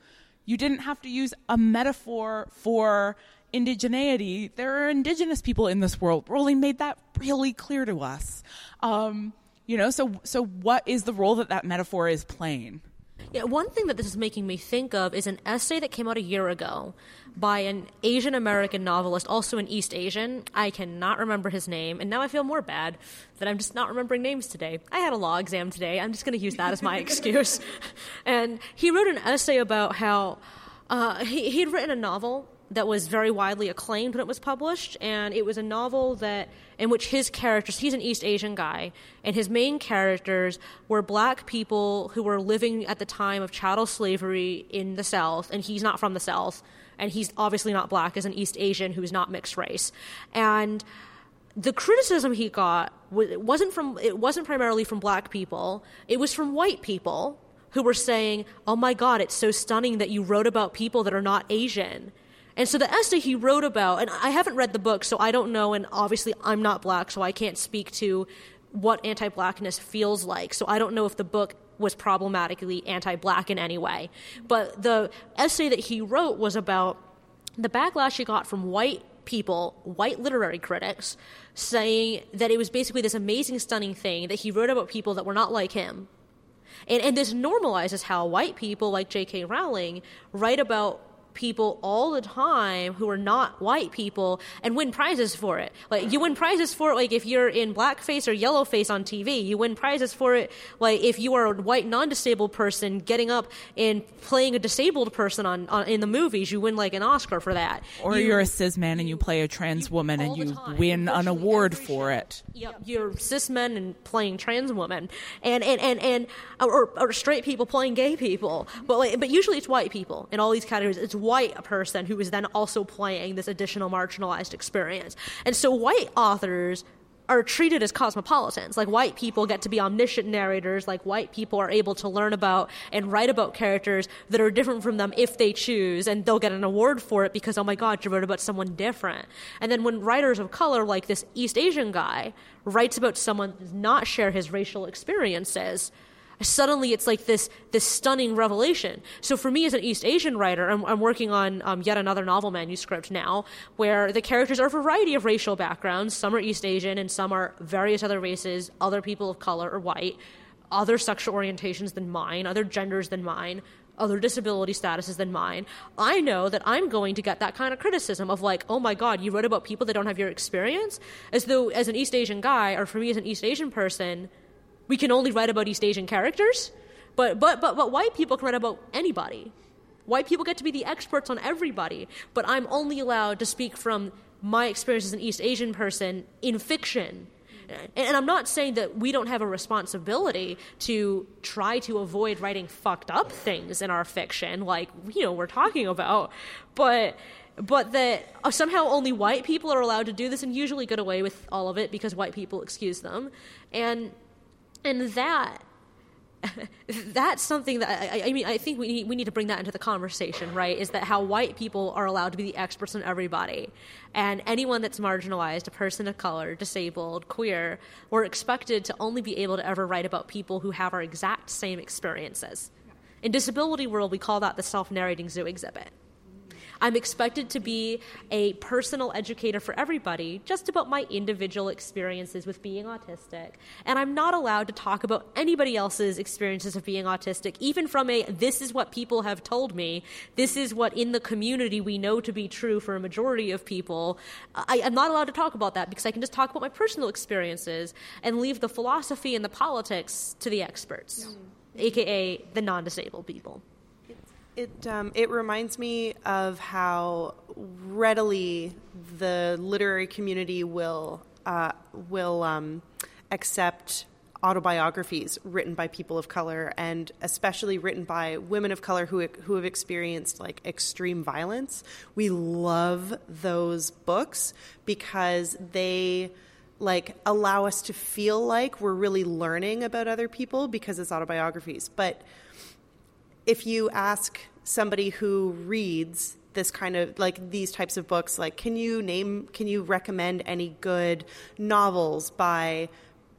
You didn't have to use a metaphor for indigeneity. There are indigenous people in this world. Rowling made that really clear to us. Um, you know, so so what is the role that that metaphor is playing? Yeah, one thing that this is making me think of is an essay that came out a year ago by an Asian American novelist, also an East Asian. I cannot remember his name, and now I feel more bad that I'm just not remembering names today. I had a law exam today. I'm just going to use that as my excuse. And he wrote an essay about how uh, he, he had written a novel that was very widely acclaimed when it was published, and it was a novel that in which his characters he's an East Asian guy, and his main characters were black people who were living at the time of chattel slavery in the South, and he's not from the South, and he's obviously not black as an East Asian who is not mixed race, and the criticism he got wasn't from it wasn't primarily from black people, it was from white people who were saying, "Oh my God, it's so stunning that you wrote about people that are not Asian." And so the essay he wrote about, and I haven't read the book, so I don't know, and obviously I'm not black, so I can't speak to what anti blackness feels like. So I don't know if the book was problematically anti black in any way. But the essay that he wrote was about the backlash he got from white people, white literary critics, saying that it was basically this amazing, stunning thing that he wrote about people that were not like him. And, and this normalizes how white people like J.K. Rowling write about people all the time who are not white people and win prizes for it. Like you win prizes for it like if you're in blackface or yellowface on TV. You win prizes for it like if you are a white non-disabled person getting up and playing a disabled person on, on in the movies. You win like an Oscar for that. Or you, are a cis man and you play a trans woman and you win an award for it. Yep, you're cis men and playing trans women, and and and and or, or straight people playing gay people. But like, but usually it's white people in all these categories. It's white person who is then also playing this additional marginalized experience. And so white authors are treated as cosmopolitans. Like white people get to be omniscient narrators, like white people are able to learn about and write about characters that are different from them if they choose, and they'll get an award for it because, oh my god, you wrote about someone different. And then when writers of color, like this East Asian guy, writes about someone who does not share his racial experiences, suddenly it's like this this stunning revelation. So for me as an East Asian writer, I'm, I'm working on um, yet another novel manuscript now, where the characters are a variety of racial backgrounds. Some are East Asian, and some are various other races, other people of color or white, other sexual orientations than mine, other genders than mine. other disability statuses than mine, I know that I'm going to get that kind of criticism of like, oh my God, you wrote about people that don't have your experience? As though, as an East Asian guy, or for me as an East Asian person, we can only write about East Asian characters? But, but, but, but white people can write about anybody. White people get to be the experts on everybody, but I'm only allowed to speak from my experience as an East Asian person in fiction and I'm not saying that we don't have a responsibility to try to avoid writing fucked up things in our fiction, like you know we're talking about, but but that uh, somehow only white people are allowed to do this and usually get away with all of it because white people excuse them, and and that that's something that I, I, mean I think we need, we need to bring that into the conversation, right? Is that how white people are allowed to be the experts on everybody, and anyone that's marginalized, a person of color, disabled, queer, we're expected to only be able to ever write about people who have our exact same experiences. In disability world, we call that the self-narrating zoo exhibit. I'm expected to be a personal educator for everybody, just about my individual experiences with being autistic. And I'm not allowed to talk about anybody else's experiences of being autistic, even from a this is what people have told me, this is what in the community we know to be true for a majority of people. I, am not allowed to talk about that because I can just talk about my personal experiences and leave the philosophy and the politics to the experts, mm-hmm. aka the non disabled people. It um, it reminds me of how readily the literary community will uh, will um, accept autobiographies written by people of color and especially written by women of color who who have experienced like extreme violence. We love those books because they like allow us to feel like we're really learning about other people because it's autobiographies. But if you ask somebody who reads this kind of like these types of books like can you name can you recommend any good novels by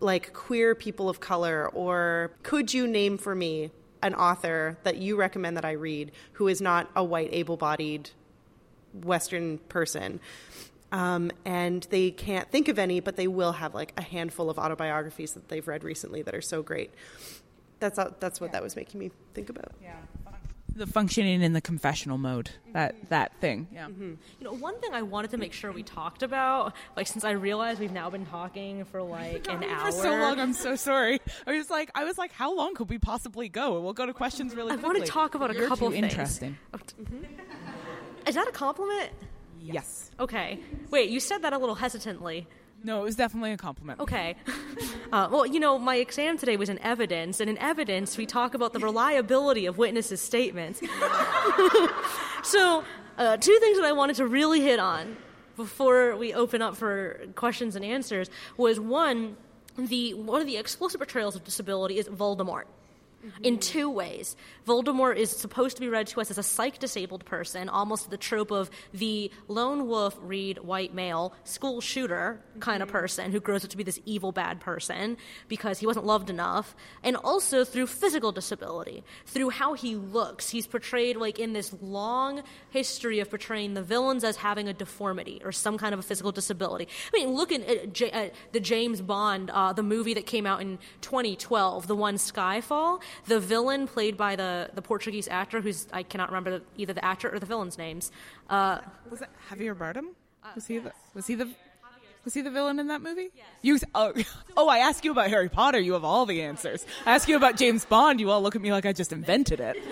like queer people of color? Or could you name for me an author that you recommend that I read who is not a white able-bodied western person? Um, and they can't think of any but they will have like a handful of autobiographies that they've read recently that are so great that's that's what yeah. that was making me think about. Yeah, the functioning in the confessional mode. That mm-hmm. that thing. Yeah. Mm-hmm. You know, one thing I wanted to make sure we talked about, like since I realized we've now been talking for like an hour. For so long, I'm so sorry. I was like, I was like, how long could we possibly go? We'll go to questions really. I quickly. want to talk about a You're couple too things. Interesting. Mm-hmm. Is that a compliment? Yes. Okay. Wait, you said that a little hesitantly. No, it was definitely a compliment. Okay. Uh, well, you know, my exam today was in evidence, and in evidence, we talk about the reliability of witnesses' statements. so, uh, two things that I wanted to really hit on before we open up for questions and answers was one, the one of the explicit portrayals of disability is Voldemort. Mm-hmm. in two ways. Voldemort is supposed to be read to us as a psych disabled person, almost the trope of the lone wolf, read white male, school shooter kind of mm-hmm. person who grows up to be this evil bad person because he wasn't loved enough. And also through physical disability, through how he looks. He's portrayed like in this long history of portraying the villains as having a deformity or some kind of a physical disability. I mean, look at, J- at the James Bond, uh, the movie that came out in 2012, the one Skyfall the villain played by the, the Portuguese actor, who's I cannot remember either the actor or the villain's names. Uh, was it Javier Bardem? Was he the, was he the was he the villain in that movie? Yes. You oh, oh I ask you about Harry Potter, you have all the answers. I ask you about James Bond, you all look at me like I just invented it.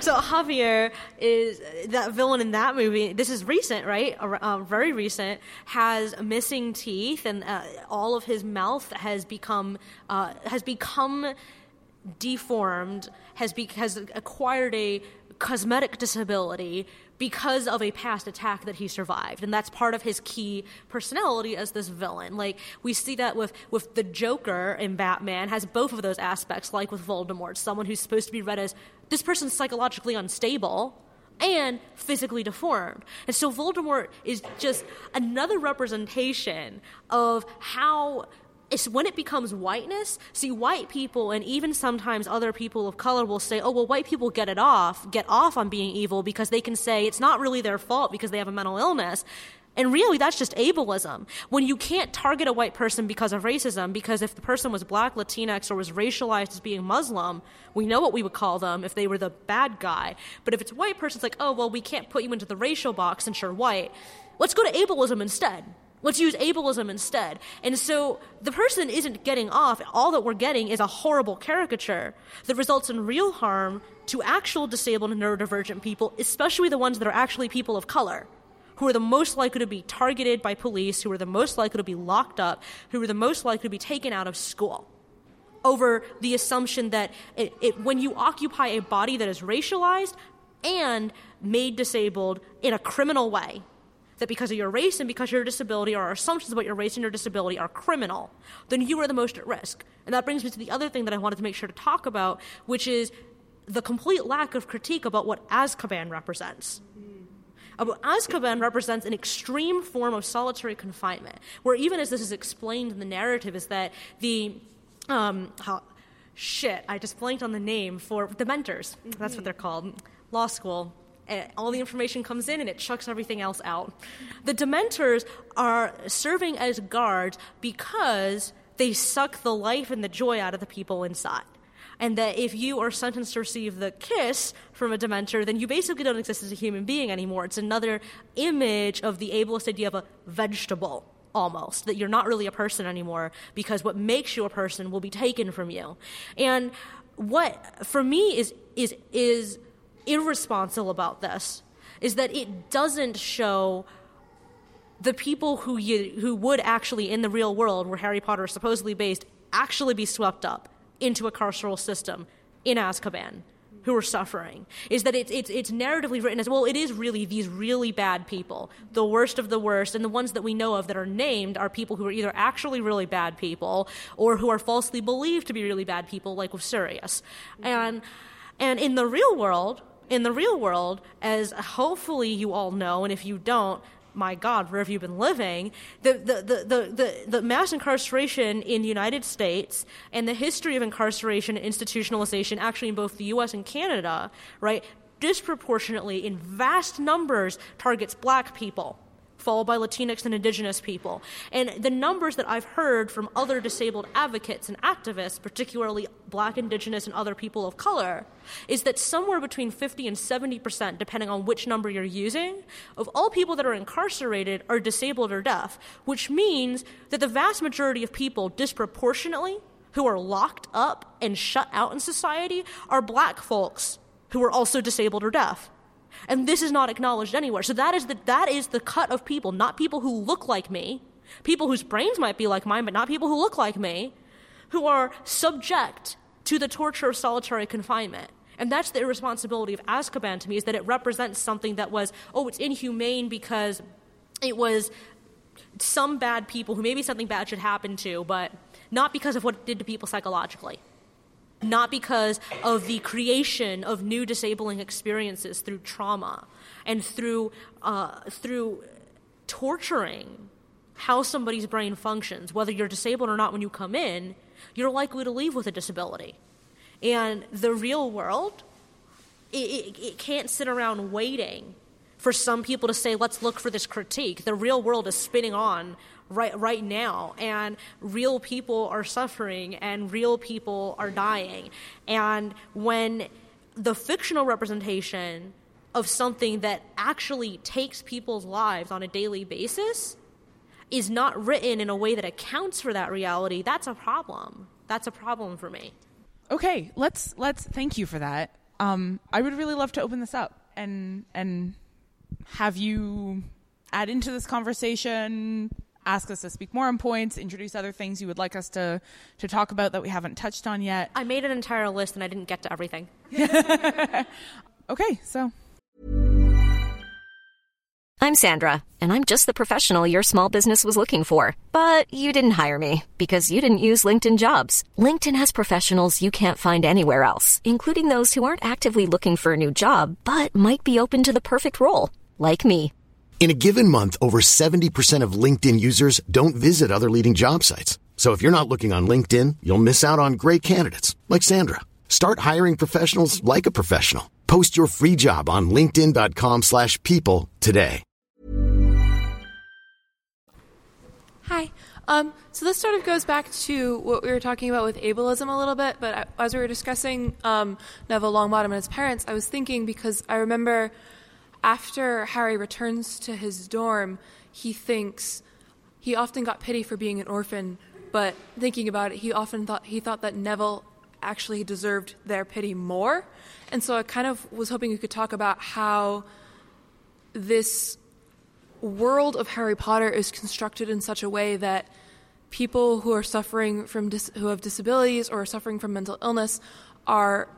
So Javier is that villain in that movie. This is recent, right? Uh, very recent. Has missing teeth, and uh, all of his mouth has become uh, has become deformed, has, be, has acquired a cosmetic disability because of a past attack that he survived and that's part of his key personality as this villain like we see that with with the joker in batman has both of those aspects like with voldemort someone who's supposed to be read as this person's psychologically unstable and physically deformed. And so Voldemort is just another representation of how it's when it becomes whiteness. See, white people and even sometimes other people of color will say, "Oh, well, white people get it off, get off on being evil because they can say it's not really their fault because they have a mental illness." And really, that's just ableism. When you can't target a white person because of racism, because if the person was black, Latinx, or was racialized as being Muslim, we know what we would call them if they were the bad guy. But if it's a white person, it's like, oh, well, we can't put you into the racial box since you're white. Let's go to ableism instead. Let's use ableism instead. And so the person isn't getting off. All that we're getting is a horrible caricature that results in real harm to actual disabled and neurodivergent people, especially the ones that are actually people of color who are the most likely to be targeted by police, who are the most likely to be locked up, who are the most likely to be taken out of school. Over the assumption that it, it, when you occupy a body that is racialized and made disabled in a criminal way, that because of your race and because of your disability or our assumptions about your race and your disability are criminal, then you are the most at risk. And that brings me to the other thing that I wanted to make sure to talk about, which is the complete lack of critique about what Azkaban represents. Azkaban represents an extreme form of solitary confinement, where even as this is explained in the narrative, is that the um, how, shit, I just blanked on the name for the mentors. Mm-hmm. That's what they're called. Law school. All the information comes in and it chucks everything else out. The Dementors are serving as guards because they suck the life and the joy out of the people inside and that if you are sentenced to receive the kiss from a dementor, then you basically don't exist as a human being anymore. It's another image of the ableist idea of a vegetable almost that you're not really a person anymore because what makes you a person will be taken from you and what for me is is is irresponsible about this is that it doesn't show the people who you who would actually in the real world where Harry Potter is supposedly based actually be swept up into a carceral system in Azkaban who are suffering. Is that it's, it's, it's narratively written as well it is really these really bad people. The worst of the worst and the ones that we know of that are named are people who are either actually really bad people or who are falsely believed to be really bad people like with Sirius and and in the real world in the real world as hopefully you all know and if you don't my God, where have you been living? The, the, the, the, the, mass incarceration in the United States and the history of incarceration and institutionalization, actually in both the US and Canada, right, disproportionately in vast numbers targets black people followed by Latinx and indigenous people. And the numbers that I've heard from other disabled advocates and activists, particularly black, indigenous, and other people of color, is that somewhere between 50 and 70 percent, depending on which number you're using, of all people that are incarcerated are disabled or deaf, which means that the vast majority of people disproportionately who are locked up and shut out in society are black folks who are also disabled or deaf. And this is not acknowledged anywhere. So that is the, that is the cut of people, not people who look like me, people whose brains might be like mine, but not people who look like me, who are subject to the torture of solitary confinement. And that's the irresponsibility of Azkaban to me, is that it represents something that was, oh, it's inhumane because it was some bad people who maybe something bad should happen to, but not because of what it did to people psychologically not because of the creation of new disabling experiences through trauma and through, uh, through torturing how somebody's brain functions. Whether you're disabled or not when you come in, you're likely to leave with a disability. And the real world, it, it, it can't sit around waiting for some people to say, let's look for this critique. The real world is spinning on right right now and real people are suffering and real people are dying. And when the fictional representation of something that actually takes people's lives on a daily basis is not written in a way that accounts for that reality that's a problem. That's a problem for me. Okay let's let's thank you for that. Um, i would really love to open this up and and have you add into this conversation ask us to speak more on points, introduce other things you would like us to, to talk about that we haven't touched on yet. I made an entire list and I didn't get to everything. okay, so. I'm Sandra, and I'm just the professional your small business was looking for. But you didn't hire me because you didn't use LinkedIn jobs. LinkedIn has professionals you can't find anywhere else, including those who aren't actively looking for a new job but might be open to the perfect role, like me. In a given month, over 70% of LinkedIn users don't visit other leading job sites. So if you're not looking on LinkedIn, you'll miss out on great candidates like Sandra. Start hiring professionals like a professional. Post your free job on linkedin.com/people today. Hi. Um, so this sort of goes back to what we were talking about with ableism a little bit, but as we were discussing um, Neville Longbottom and his parents, I was thinking because I remember after Harry returns to his dorm, he thinks he often got pity for being an orphan, but thinking about it, he often thought he thought that Neville actually deserved their pity more. And so I kind of was hoping you could talk about how this world of Harry Potter is constructed in such a way that people who are suffering from dis- who have disabilities or are suffering from mental illness are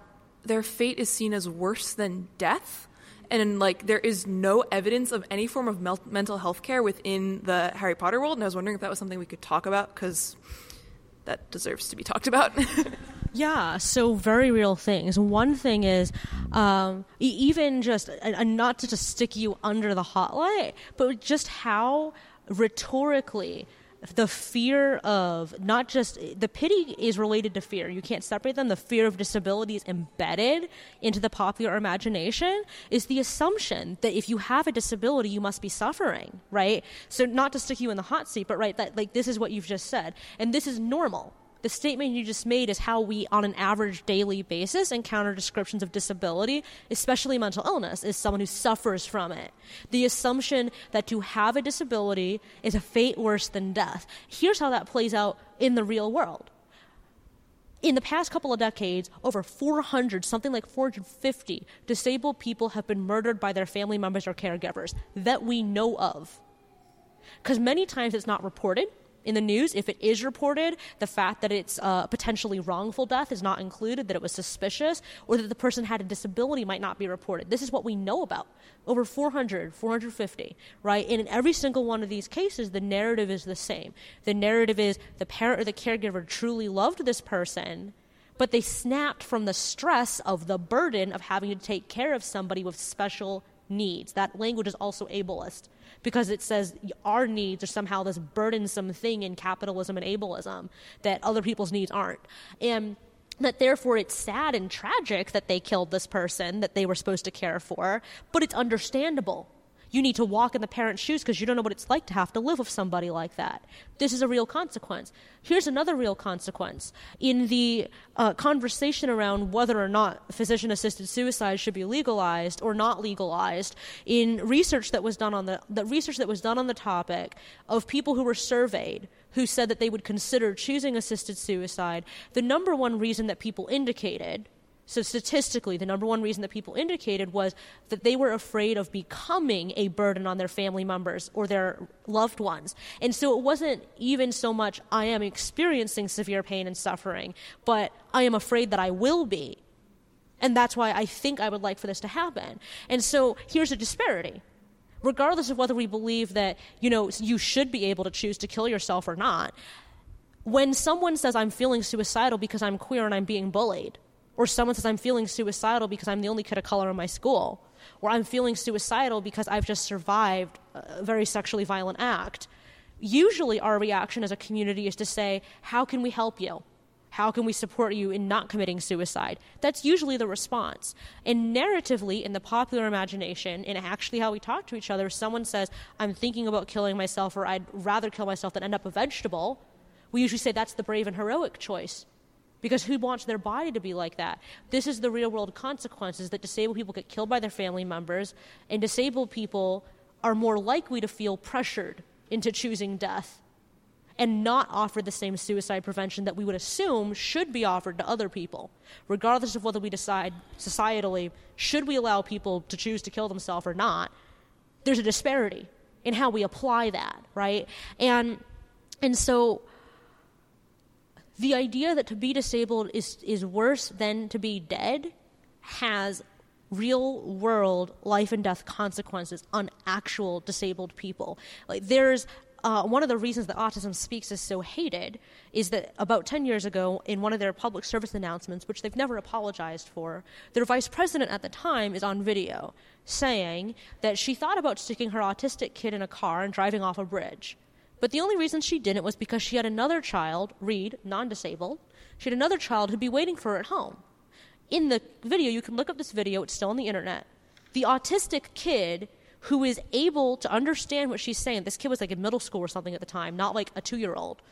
their fate is seen as worse than death and like there is no evidence of any form of mel- mental health care within the Harry Potter world and I was wondering if that was something we could talk about cuz that deserves to be talked about. Yeah, so very real things. One thing is um, even just, and not to just stick you under the hotlight, but just how rhetorically the fear of not just the pity is related to fear. You can't separate them. The fear of disability is embedded into the popular imagination is the assumption that if you have a disability, you must be suffering, right? So not to stick you in the hot seat, but right, that like this is what you've just said, and this is normal the statement you just made is how we, on an average daily basis, encounter descriptions of disability, especially mental illness, is someone who suffers from it. The assumption that to have a disability is a fate worse than death. Here's how that plays out in the real world. In the past couple of decades, over 400, something like 450 disabled people have been murdered by their family members or caregivers that we know of. Because many times it's not reported in the news. If it is reported, the fact that it's uh, potentially wrongful death is not included, that it was suspicious, or that the person had a disability might not be reported. This is what we know about. Over 400, 450, right? And in every single one of these cases, the narrative is the same. The narrative is the parent or the caregiver truly loved this person, but they snapped from the stress of the burden of having to take care of somebody with special needs. That language is also ableist because it says our needs are somehow this burdensome thing in capitalism and ableism that other people's needs aren't. And that therefore it's sad and tragic that they killed this person that they were supposed to care for, but it's understandable you need to walk in the parent's shoes because you don't know what it's like to have to live with somebody like that. This is a real consequence. Here's another real consequence. In the uh, conversation around whether or not physician assisted suicide should be legalized or not legalized, in research that was done on the, the research that was done on the topic of people who were surveyed who said that they would consider choosing assisted suicide, the number one reason that people indicated so, statistically, the number one reason that people indicated was that they were afraid of becoming a burden on their family members or their loved ones. And so, it wasn't even so much, I am experiencing severe pain and suffering, but I am afraid that I will be. And that's why I think I would like for this to happen. And so, here's a disparity regardless of whether we believe that you know you should be able to choose to kill yourself or not when someone says i'm feeling suicidal because i'm queer and i'm being bullied or someone says, I'm feeling suicidal because I'm the only kid of color in my school. Or I'm feeling suicidal because I've just survived a very sexually violent act. Usually, our reaction as a community is to say, How can we help you? How can we support you in not committing suicide? That's usually the response. And narratively, in the popular imagination, and actually how we talk to each other, someone says, I'm thinking about killing myself, or I'd rather kill myself than end up a vegetable, we usually say that's the brave and heroic choice. Because who wants their body to be like that? This is the real world consequences that disabled people get killed by their family members, and disabled people are more likely to feel pressured into choosing death and not offer the same suicide prevention that we would assume should be offered to other people. Regardless of whether we decide societally, should we allow people to choose to kill themselves or not, there's a disparity in how we apply that, right? And and so the idea that to be disabled is, is worse than to be dead has real world life and death consequences on actual disabled people. Like there's uh, one of the reasons that Autism Speaks is so hated is that about 10 years ago, in one of their public service announcements, which they've never apologized for, their vice president at the time is on video saying that she thought about sticking her autistic kid in a car and driving off a bridge. But the only reason she didn't was because she had another child, Reed, non disabled. She had another child who'd be waiting for her at home. In the video, you can look up this video, it's still on the internet. The autistic kid who is able to understand what she's saying. This kid was like in middle school or something at the time, not like a two year old.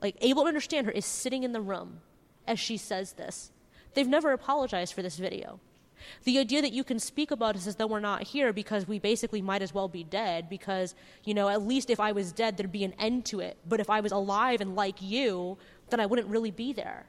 Like, able to understand her is sitting in the room as she says this. They've never apologized for this video. The idea that you can speak about us as though we're not here because we basically might as well be dead because, you know, at least if I was dead, there'd be an end to it. But if I was alive and like you, then I wouldn't really be there.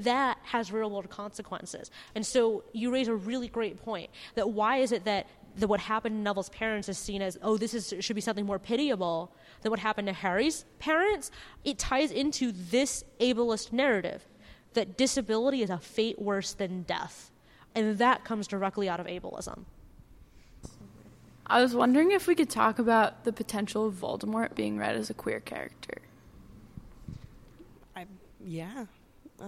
That has real world consequences. And so you raise a really great point that why is it that, that what happened to Neville's parents is seen as, oh, this is, should be something more pitiable than what happened to Harry's parents? It ties into this ableist narrative that disability is a fate worse than death. And that comes directly out of ableism. I was wondering if we could talk about the potential of Voldemort being read as a queer character. I, yeah. Uh,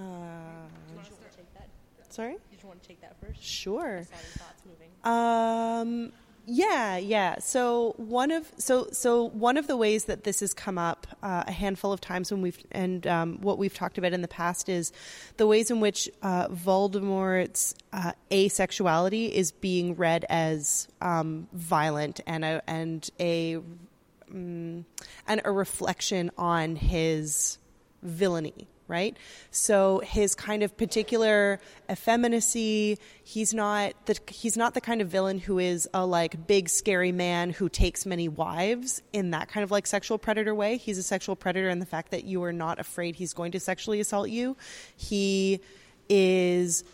sorry? Did you want to take that first? Sure. I saw your thoughts moving. Um, yeah, yeah. So one of so so one of the ways that this has come up uh, a handful of times when we've and um, what we've talked about in the past is the ways in which uh, Voldemort's uh, asexuality is being read as um, violent and a and a um, and a reflection on his villainy right? So his kind of particular effeminacy, he's not the he's not the kind of villain who is a like big scary man who takes many wives in that kind of like sexual predator way. He's a sexual predator in the fact that you are not afraid he's going to sexually assault you. He is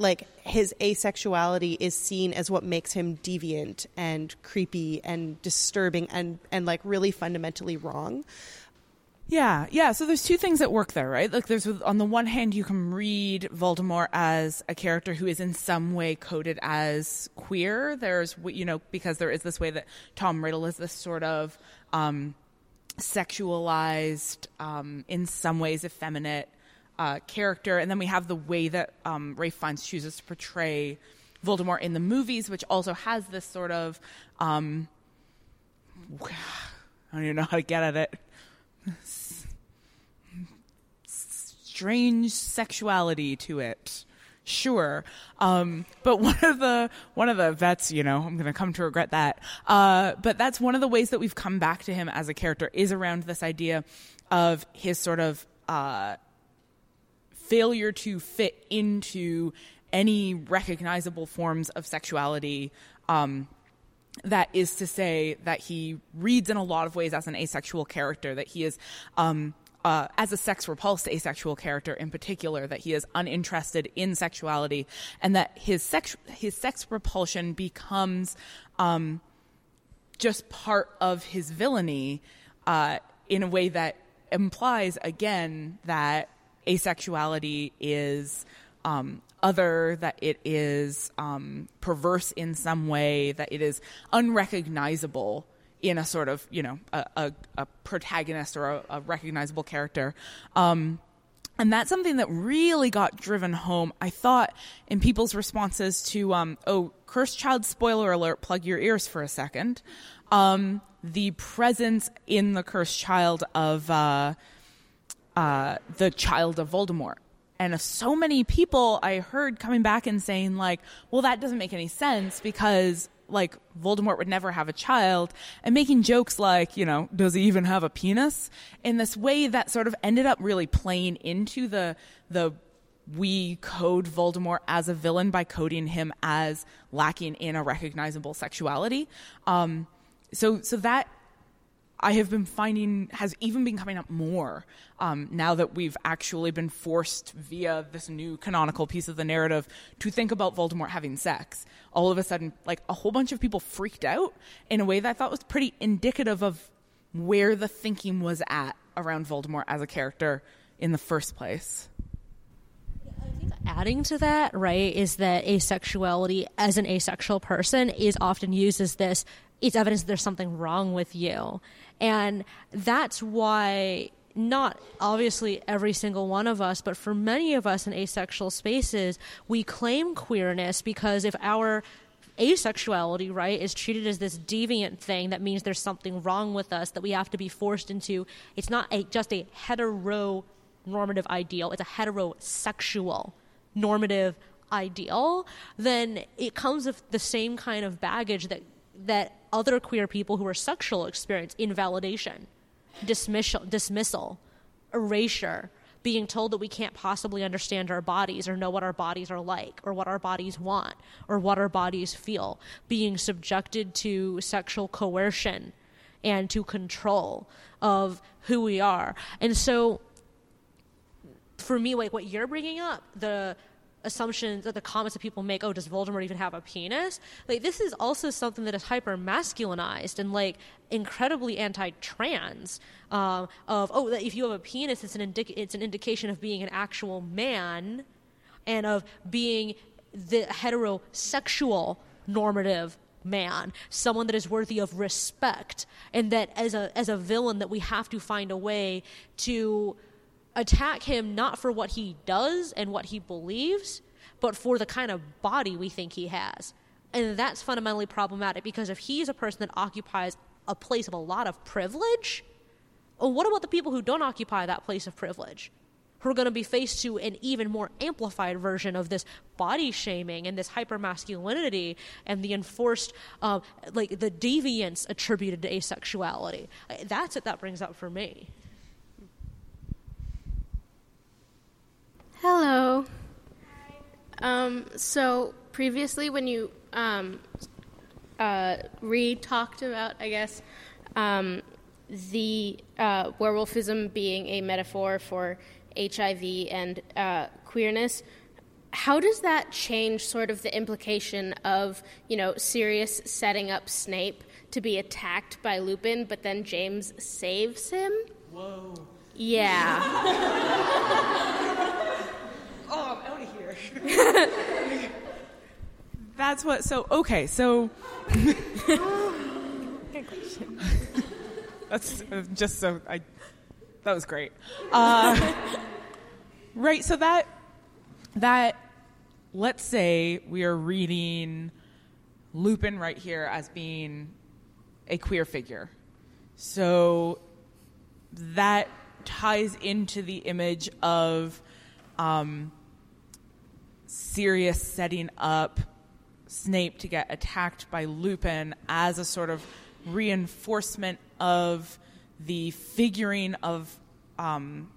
like his asexuality is seen as what makes him deviant and creepy and disturbing and and like really fundamentally wrong. Yeah, yeah. So there's two things at work there, right? Like there's on the one hand you can read Voldemort as a character who is in some way coded as queer. There's you know because there is this way that Tom Riddle is this sort of um, sexualized, um, in some ways effeminate uh, character, and then we have the way that um, Ralph Fiennes chooses to portray Voldemort in the movies, which also has this sort of um, I don't even know how to get at it strange sexuality to it. Sure. Um, but one of the, one of the vets, you know, I'm going to come to regret that. Uh, but that's one of the ways that we've come back to him as a character is around this idea of his sort of, uh, failure to fit into any recognizable forms of sexuality, um, that is to say that he reads in a lot of ways as an asexual character, that he is, um, uh, as a sex repulsed asexual character in particular, that he is uninterested in sexuality, and that his sex his sex repulsion becomes um, just part of his villainy uh, in a way that implies again that asexuality is um, other, that it is um, perverse in some way, that it is unrecognizable in a sort of, you know, a, a, a protagonist or a, a recognizable character. Um, and that's something that really got driven home, I thought, in people's responses to, um, oh, Cursed Child spoiler alert, plug your ears for a second. Um, the presence in the Cursed Child of uh, uh, the child of Voldemort and so many people I heard coming back and saying like, well, that doesn't make any sense because like Voldemort would never have a child and making jokes like, you know, does he even have a penis in this way that sort of ended up really playing into the, the, we code Voldemort as a villain by coding him as lacking in a recognizable sexuality. Um, so, so that I have been finding has even been coming up more um, now that we've actually been forced via this new canonical piece of the narrative to think about Voldemort having sex. All of a sudden, like a whole bunch of people freaked out in a way that I thought was pretty indicative of where the thinking was at around Voldemort as a character in the first place. Adding to that, right, is that asexuality as an asexual person is often used as this it's evidence that there's something wrong with you. And that's why not obviously every single one of us, but for many of us in asexual spaces, we claim queerness because if our asexuality, right, is treated as this deviant thing that means there's something wrong with us that we have to be forced into. It's not a, just a hetero normative ideal, it's a heterosexual normative ideal, then it comes with the same kind of baggage that that other queer people who are sexual experience invalidation, dismissal, dismissal, erasure, being told that we can't possibly understand our bodies or know what our bodies are like or what our bodies want or what our bodies feel, being subjected to sexual coercion and to control of who we are. And so for me, like what you're bringing up, the assumptions that the comments that people make, oh, does Voldemort even have a penis? Like, this is also something that is hyper masculinized and like incredibly anti trans. Um, of, oh, if you have a penis, it's an, indic- it's an indication of being an actual man and of being the heterosexual normative man, someone that is worthy of respect, and that as a as a villain that we have to find a way to attack him not for what he does and what he believes, but for the kind of body we think he has. And that's fundamentally problematic because if he's a person that occupies a place of a lot of privilege, well, what about the people who don't occupy that place of privilege? Who are going to be faced to an even more amplified version of this body shaming and this hyper masculinity and the enforced, um, like the deviance attributed to asexuality. That's what that brings up for me. Hello. Um, so previously, when you um, uh, re talked about, I guess, um, the uh, werewolfism being a metaphor for HIV and uh, queerness, how does that change sort of the implication of you know Sirius setting up Snape to be attacked by Lupin, but then James saves him? Whoa. Yeah. oh, I'm out of here. That's what. So okay. So. Good question. That's uh, just so I. That was great. Uh, right. So that that let's say we are reading Lupin right here as being a queer figure. So that ties into the image of um, Sirius setting up Snape to get attacked by Lupin as a sort of reinforcement of the figuring of um,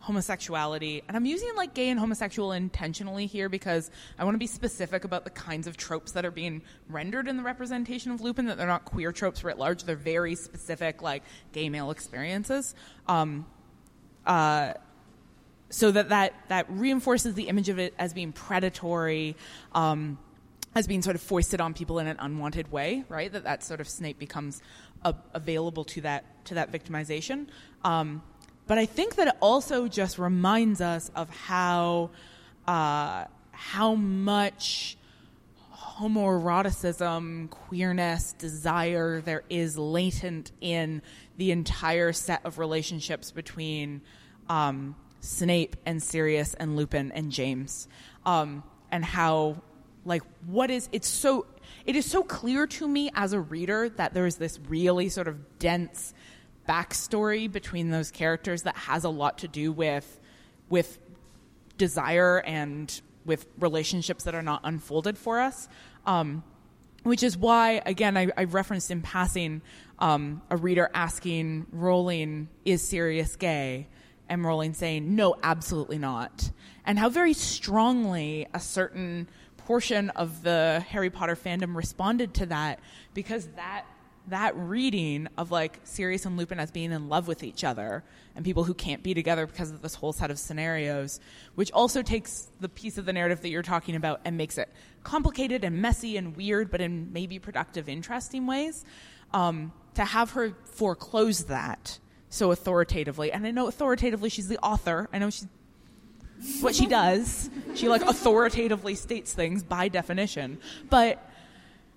homosexuality. And I'm using like gay and homosexual intentionally here because I want to be specific about the kinds of tropes that are being rendered in the representation of Lupin, that they're not queer tropes writ large. They're very specific, like gay male experiences. Um, uh, so that, that that reinforces the image of it as being predatory, um, as being sort of foisted on people in an unwanted way, right? That that sort of Snape becomes a, available to that to that victimization. Um, but I think that it also just reminds us of how uh, how much homoeroticism, queerness, desire there is latent in the entire set of relationships between um, Snape and Sirius and Lupin and James, um, and how like what is it's so it is so clear to me as a reader that there is this really sort of dense backstory between those characters that has a lot to do with with desire and with relationships that are not unfolded for us. Um, which is why, again, I, I referenced in passing um, a reader asking Rowling, "Is Sirius gay?" And Rowling saying, "No, absolutely not," and how very strongly a certain portion of the Harry Potter fandom responded to that because that that reading of like Sirius and Lupin as being in love with each other and people who can't be together because of this whole set of scenarios, which also takes the piece of the narrative that you're talking about and makes it complicated and messy and weird, but in maybe productive, interesting ways. Um, to have her foreclose that so authoritatively, and I know authoritatively she's the author. I know she's what she does. She like authoritatively states things by definition, but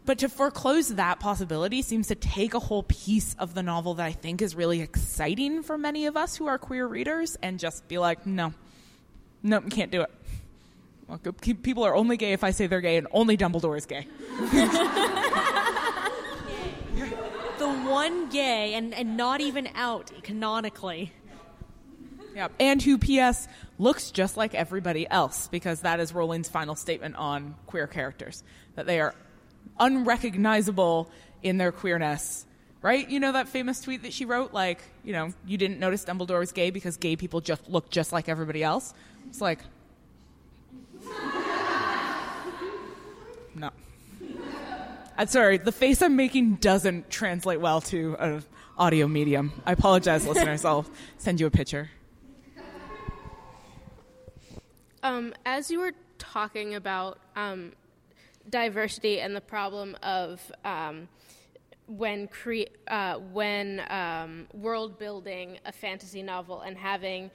but to foreclose that possibility seems to take a whole piece of the novel that I think is really exciting for many of us who are queer readers and just be like, no, no, can't do it. Well, people are only gay if I say they're gay, and only Dumbledore is gay. the one gay and, and not even out canonically. Yeah, and who, P.S., looks just like everybody else because that is Rowling's final statement on queer characters that they are unrecognizable in their queerness. Right? You know that famous tweet that she wrote, like, you know, you didn't notice Dumbledore was gay because gay people just look just like everybody else. It's like, no. I'm sorry, the face I'm making doesn't translate well to an audio medium. I apologize, listeners. I'll send you a picture. Um, as you were talking about um, diversity and the problem of um, when cre- uh, when um, world building a fantasy novel and having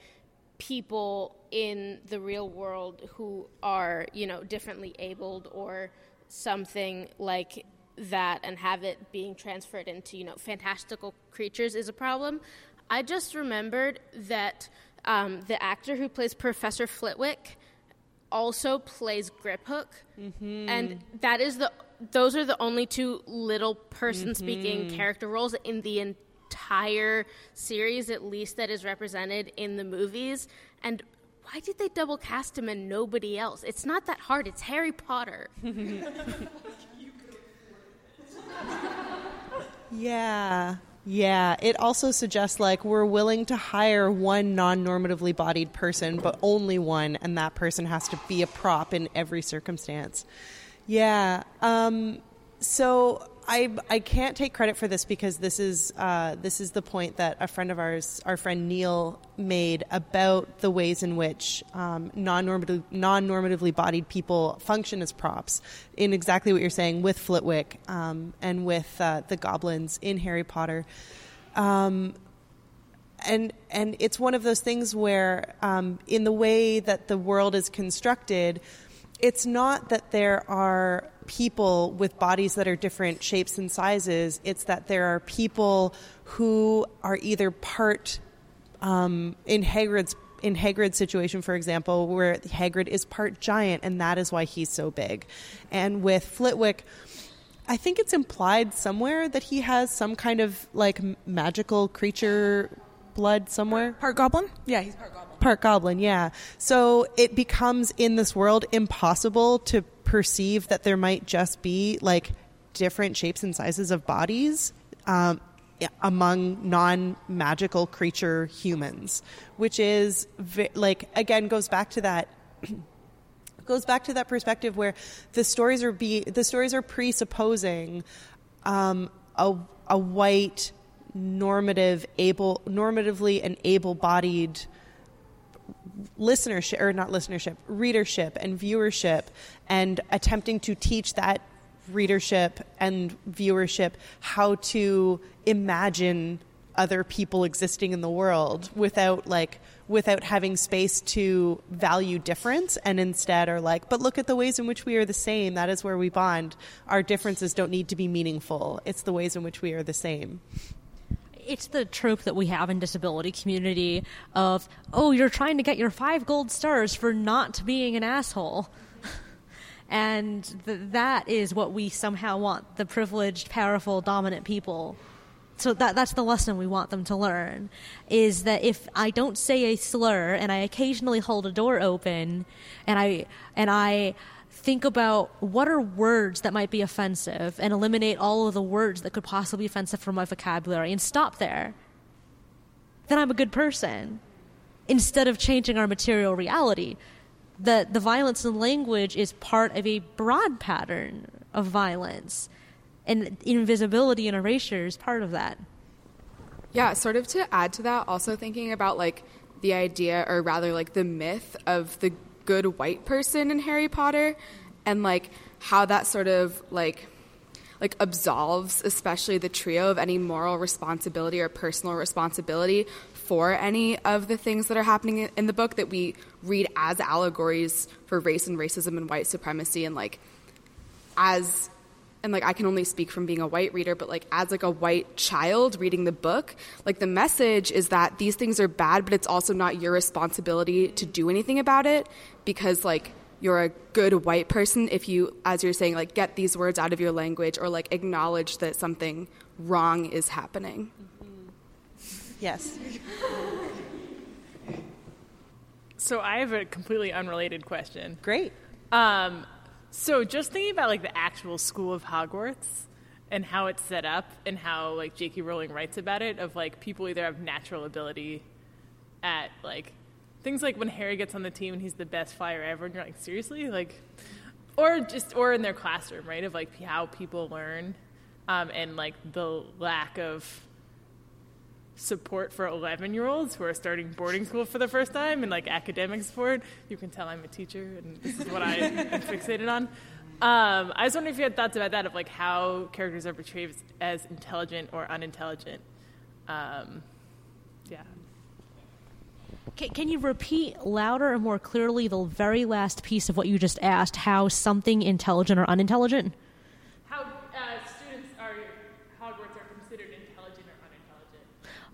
people in the real world who are you know differently abled or something like that and have it being transferred into you know fantastical creatures is a problem. I just remembered that um, the actor who plays professor flitwick also plays griphook and that is the those are the only two little person speaking Mhm. character roles in the entire series at least that is represented in the movies. And why did they double cast him and nobody else it's not that hard it's harry potter Yeah. Yeah. It also suggests like we're willing to hire one non normatively bodied person, but only one, and that person has to be a prop in every circumstance. Yeah. Um, so I I can't take credit for this because this is uh, this is the point that a friend of ours, our friend Neil, made about the ways in which um, non-normative, non-normatively bodied people function as props. In exactly what you're saying with Flitwick um, and with uh, the goblins in Harry Potter. Um, and and it's one of those things where um, in the way that the world is constructed it's not that there are people with bodies that are different shapes and sizes it's that there are people who are either part um, in Hagrid's in Hagrid's situation, for example, where Hagrid is part giant, and that is why he's so big. And with Flitwick, I think it's implied somewhere that he has some kind of like magical creature blood somewhere. Part goblin? Yeah, he's part goblin. Part goblin, yeah. So it becomes in this world impossible to perceive that there might just be like different shapes and sizes of bodies um, among non magical creature humans, which is vi- like, again, goes back to that goes back to that perspective where the stories are be the stories are presupposing um, a a white normative able normatively and able-bodied listenership or not listenership readership and viewership and attempting to teach that readership and viewership how to imagine other people existing in the world without like without having space to value difference and instead are like but look at the ways in which we are the same. That is where we bond. Our differences don't need to be meaningful. It's the ways in which we are the same it's the trope that we have in disability community of oh you're trying to get your five gold stars for not being an asshole. And th- that is what we somehow want the privileged powerful dominant people. So that that's the lesson we want them to learn is that if I don't say a slur and I occasionally hold a door open and I and I think about what are words that might be offensive and eliminate all of the words that could possibly be offensive from my vocabulary and stop there. Then I'm a good person. Instead of changing our material reality the the violence in language is part of a broad pattern of violence. And invisibility and erasure is part of that. Yeah, sort of to add to that, also thinking about like the idea, or rather like the myth of the good white person in Harry Potter, and like how that sort of like like absolves especially the trio of any moral responsibility or personal responsibility for any of the things that are happening in the book that we read as allegories for race and racism and white supremacy and like as and like I can only speak from being a white reader, but like as like a white child reading the book, like the message is that these things are bad, but it's also not your responsibility to do anything about it because like you're a good white person if you as you're saying like get these words out of your language or like acknowledge that something wrong is happening. Yes. So I have a completely unrelated question. Great. Um, so just thinking about like the actual school of Hogwarts and how it's set up and how like J.K. Rowling writes about it of like people either have natural ability at like things like when Harry gets on the team and he's the best flyer ever and you're like seriously like or just or in their classroom right of like how people learn um, and like the lack of support for 11 year olds who are starting boarding school for the first time and like academic support you can tell i'm a teacher and this is what i am fixated on um, I was wondering if you had thoughts about that of like how characters are portrayed as intelligent or unintelligent. Um, yeah. Can, can you repeat louder and more clearly the very last piece of what you just asked? How something intelligent or unintelligent? How uh, students are Hogwarts are considered intelligent or unintelligent?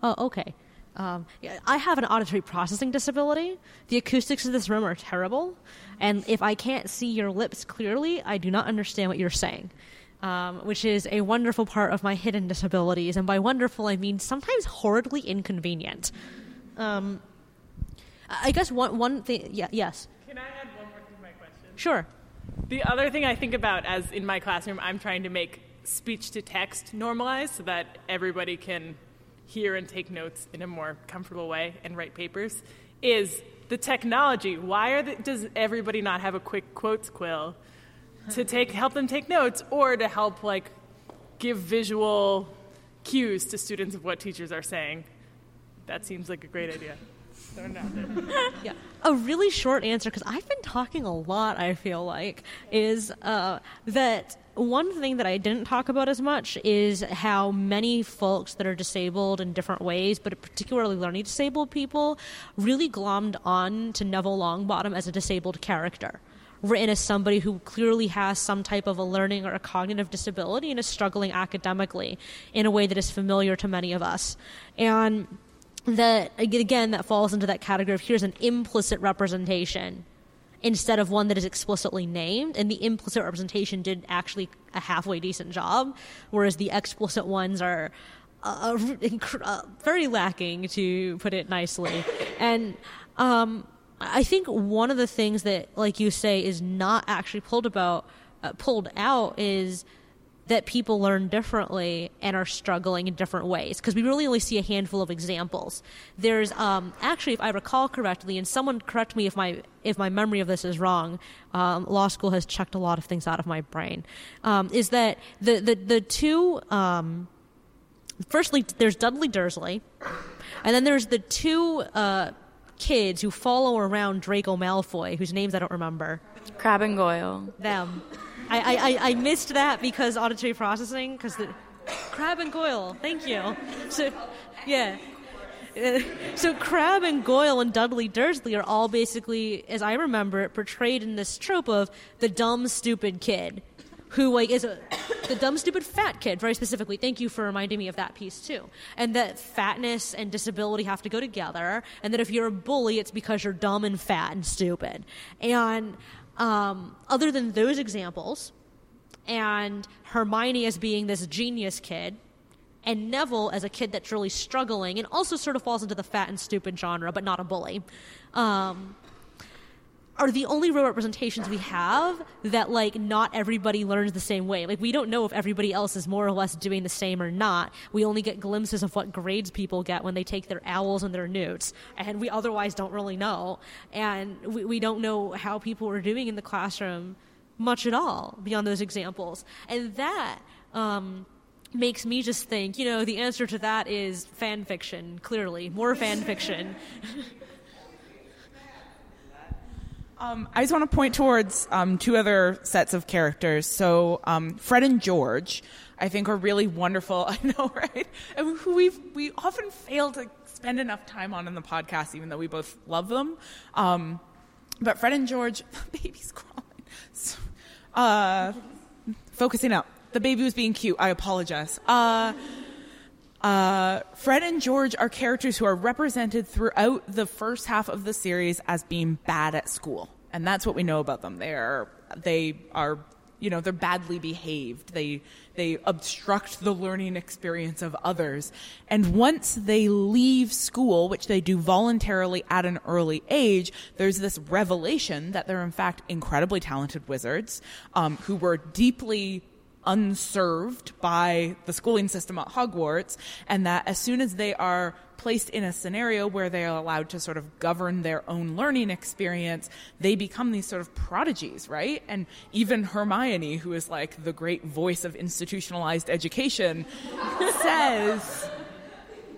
Oh, okay. Um, I have an auditory processing disability. The acoustics of this room are terrible, and if I can't see your lips clearly, I do not understand what you're saying. Um, which is a wonderful part of my hidden disabilities, and by wonderful I mean sometimes horridly inconvenient. Um, I guess one one thing, yeah, yes. Can I add one more thing to my question? Sure. The other thing I think about as in my classroom, I'm trying to make speech to text normalized so that everybody can hear and take notes in a more comfortable way and write papers is the technology. Why are the, does everybody not have a quick quotes quill to take help them take notes or to help like give visual cues to students of what teachers are saying? That seems like a great idea. yeah. A really short answer, because I've been talking a lot, I feel like, is uh, that one thing that I didn't talk about as much is how many folks that are disabled in different ways, but particularly learning disabled people, really glommed on to Neville Longbottom as a disabled character written as somebody who clearly has some type of a learning or a cognitive disability and is struggling academically in a way that is familiar to many of us. And that again that falls into that category of here's an implicit representation instead of one that is explicitly named. And the implicit representation did actually a halfway decent job whereas the explicit ones are uh, uh, very lacking to put it nicely. And um, i think one of the things that like you say is not actually pulled about uh, pulled out is that people learn differently and are struggling in different ways because we really only see a handful of examples. There's um, actually, if I recall correctly, and someone correct me if my if my memory of this is wrong. Um, law school has checked a lot of things out of my brain. Um, is that the the the two? Um, firstly, there's Dudley Dursley, and then there's the two. Uh, kids who follow around Draco Malfoy, whose names I don't remember. Crabbe and Goyle. Them. I, I, I missed that because auditory processing, because the Crabbe and Goyle. Thank you. So, yeah. Uh, so Crabbe and Goyle and Dudley Dursley are all basically, as I remember it, portrayed in this trope of the dumb, stupid kid who like is a the dumb stupid fat kid very specifically thank you for reminding me of that piece too and that fatness and disability have to go together and that if you're a bully it's because you're dumb and fat and stupid and um, other than those examples, and Hermione as being this genius kid, and Neville as a kid that's really struggling and also sort of falls into the fat and stupid genre, but not a bully, um, are the only real representations we have that like not everybody learns the same way. Like we don't know if everybody else is more or less doing the same or not. We only get glimpses of what grades people get when they take their O.W.L.s and their N.E.W.T.s, and we otherwise don't really know. And we, we don't know how people are doing in the classroom much at all beyond those examples. And that um, makes me just think, you know, the answer to that is fan fiction. Clearly, more fan fiction. Um, I just want to point towards um, two other sets of characters. So um, Fred and George, I think, are really wonderful. I know, right? And who we we often fail to spend enough time on in the podcast, even though we both love them. Um, but Fred and George, the baby's crawling. Uh, focusing out. The baby was being cute. I apologize. Uh, uh, Fred and George are characters who are represented throughout the first half of the series as being bad at school, and that's what we know about them. They are they are you know they're badly behaved. They they obstruct the learning experience of others, and once they leave school, which they do voluntarily at an early age, there's this revelation that they're in fact incredibly talented wizards um, who were deeply unserved by the schooling system at Hogwarts, and that as soon as they are placed in a scenario where they are allowed to sort of govern their own learning experience, they become these sort of prodigies, right? And even Hermione, who is like the great voice of institutionalized education, says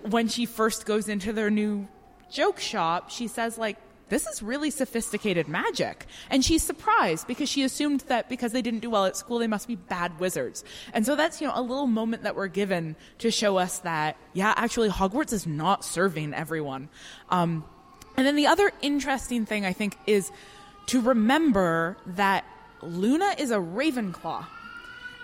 when she first goes into their new joke shop, she says, like, this is really sophisticated magic. And she's surprised because she assumed that because they didn't do well at school, they must be bad wizards. And so that's, you know, a little moment that we're given to show us that, yeah, actually Hogwarts is not serving everyone. Um, and then the other interesting thing I think is to remember that Luna is a Ravenclaw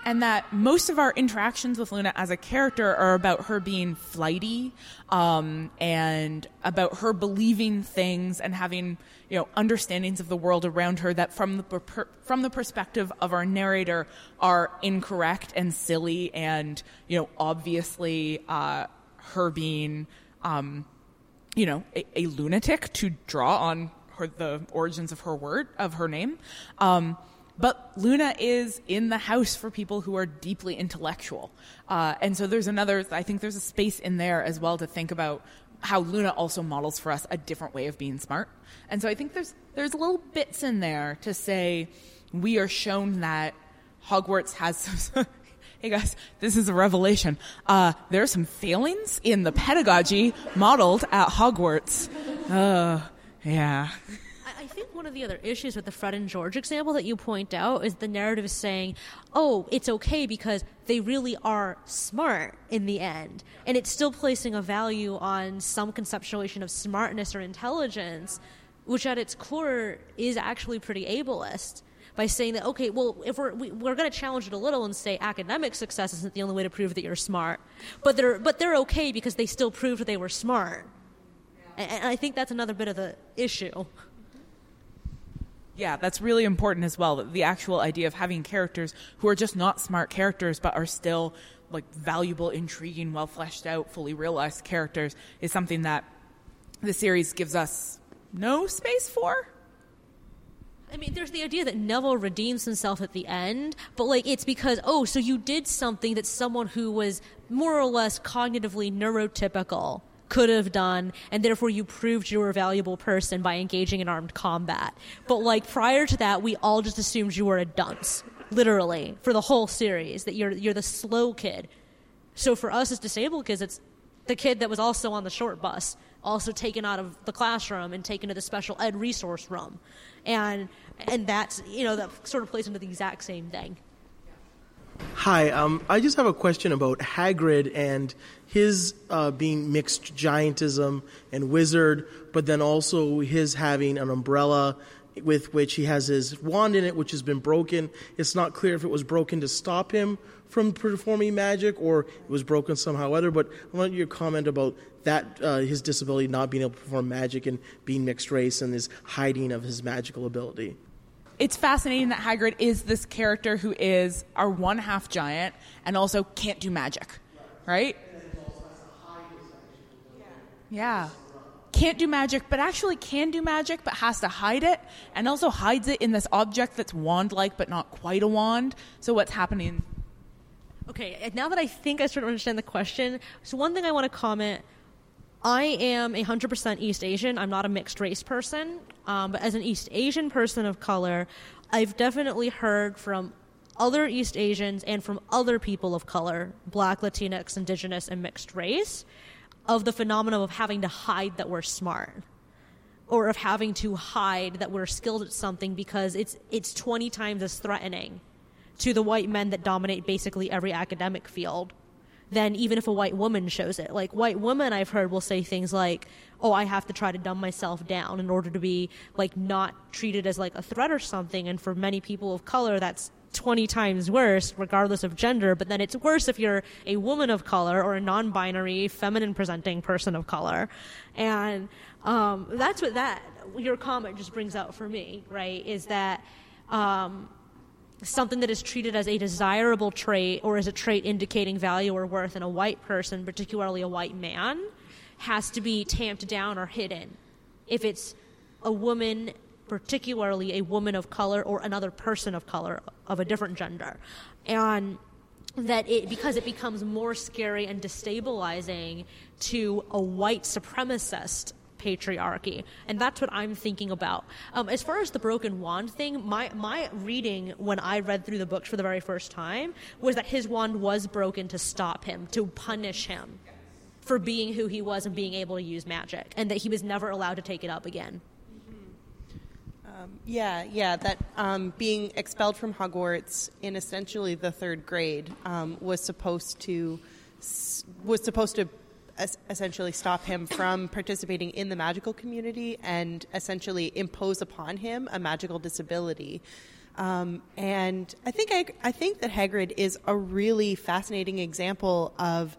and that most of our interactions with Luna as a character are about her being flighty um, and about her believing things and having you know understandings of the world around her that from the per- from the perspective of our narrator are incorrect and silly and you know obviously uh, her being um, you know a, a, lunatic to draw on her the origins of her word of her name. Um, but Luna is in the house for people who are deeply intellectual. Uh, and so there's another, I think there's a space in there as well to think about how Luna also models for us a different way of being smart. And so I think there's, there's little bits in there to say we are shown that Hogwarts has some, hey guys, this is a revelation. Uh, there are some failings in the pedagogy modeled at Hogwarts. Uh, yeah think one of the other issues with the Fred and George example that you point out is the narrative is saying, oh, it's okay because they really are smart in the end. And it's still placing a value on some conceptualization of smartness or intelligence, which at its core is actually pretty ableist by saying that okay well if we're we, are we are going to challenge it a little and say academic success isn't the only way to prove that you're smart but they're but they're okay because they still proved they were smart and, and i think that's another bit of the issue yeah, that's really important as well. The actual idea of having characters who are just not smart characters but are still like valuable, intriguing, well fleshed out, fully realized characters is something that the series gives us no space for. I mean, there's the idea that Neville redeems himself at the end, but like it's because, oh, so you did something that someone who was more or less cognitively neurotypical could have done, and therefore you proved you were a valuable person by engaging in armed combat. But like prior to that, we all just assumed you were a dunce, literally, for the whole series, that you're you're the slow kid. So for us as disabled kids, it's the kid that was also on the short bus, also taken out of the classroom and taken to the special ed resource room, and and that's you know that sort of plays into the exact same thing. Hi, um, I just have a question about Hagrid and his uh, being mixed giantism and wizard, but then also his having an umbrella with which he has his wand in it, which has been broken. It's not clear if it was broken to stop him from performing magic or it was broken somehow other. But I want your comment about that, uh, his disability not being able to perform magic and being mixed race and his hiding of his magical ability it's fascinating that Hagrid is this character who is our one half giant and also can't do magic, right? Yeah. Can't do magic, but actually can do magic, but has to hide it, and also hides it in this object that's wand like, but not quite a wand. So, what's happening? Okay, now that I think I sort of understand the question, so one thing I want to comment I am a 100% East Asian. I'm not a mixed race person. Um, but as an East Asian person of color, I've definitely heard from other East Asians and from other people of color, black, Latinx, indigenous, and mixed race, of the phenomenon of having to hide that we're smart. Or of having to hide that we're skilled at something because it's it's 20 times as threatening to the white men that dominate basically every academic field than even if a white woman shows it. Like white women I've heard will say things like, "Oh, I have to try to dumb myself down in order to be like not treated as like a threat or something." And for many people of color, that's 20 times worse regardless of gender, but then it's worse if you're a woman of color or a non-binary feminine presenting person of color. And um, that's what that your comment just brings out for me, right? Is that um, something that is treated as a desirable trait or as a trait indicating value or worth in a white person, particularly a white man, has to be tamped down or hidden. If it's a woman, particularly a woman of color or another person of color of a different gender. And that it because it becomes more scary and destabilizing to a white supremacist patriarchy and that's what i'm thinking about um, as far as the broken wand thing my, my reading when i read through the books for the very first time was that his wand was broken to stop him to punish him for being who he was and being able to use magic and that he was never allowed to take it up again Um, yeah, yeah. That um, being expelled from Hogwarts in essentially the third grade um, was supposed to was supposed to essentially stop him from participating in the magical community and essentially impose upon him a magical disability. Um, and I think I, I think that Hagrid is a really fascinating example of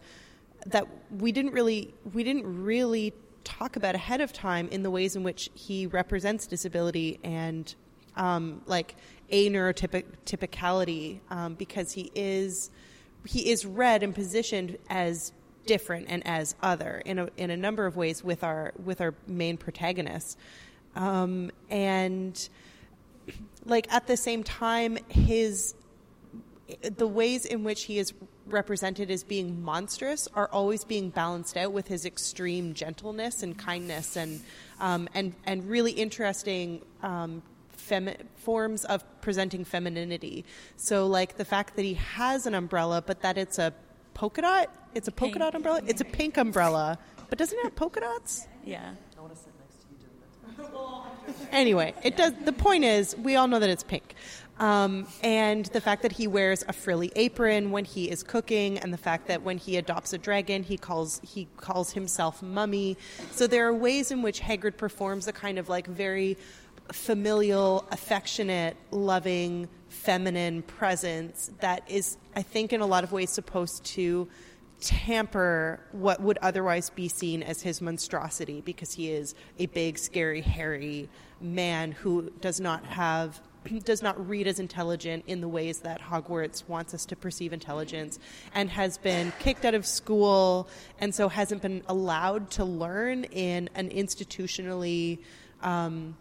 that we didn't really we didn't really talk about ahead of time in the ways in which he represents disability and um, like a neurotypicality um, because he is he is read and positioned as different and as other in a in a number of ways with our with our main protagonist um, and like at the same time his the ways in which he is represented as being monstrous are always being balanced out with his extreme gentleness and kindness and um, and and really interesting um, femi- forms of presenting femininity. So like the fact that he has an umbrella, but that it's a polka dot. It's a polka Pink. dot umbrella. It's a pink umbrella, but doesn't it have polka dots? Yeah. anyway, it does. The point is, we all know that it's pink, um, and the fact that he wears a frilly apron when he is cooking, and the fact that when he adopts a dragon, he calls he calls himself Mummy. So there are ways in which Hagrid performs a kind of like very familial, affectionate, loving, feminine presence that is, I think, in a lot of ways supposed to tamper what would otherwise be seen as his monstrosity because he is a big, scary, hairy man who does not have does not read as intelligent in the ways that Hogwarts wants us to perceive intelligence and has been kicked out of school and so hasn't been allowed to learn in an institutionally um,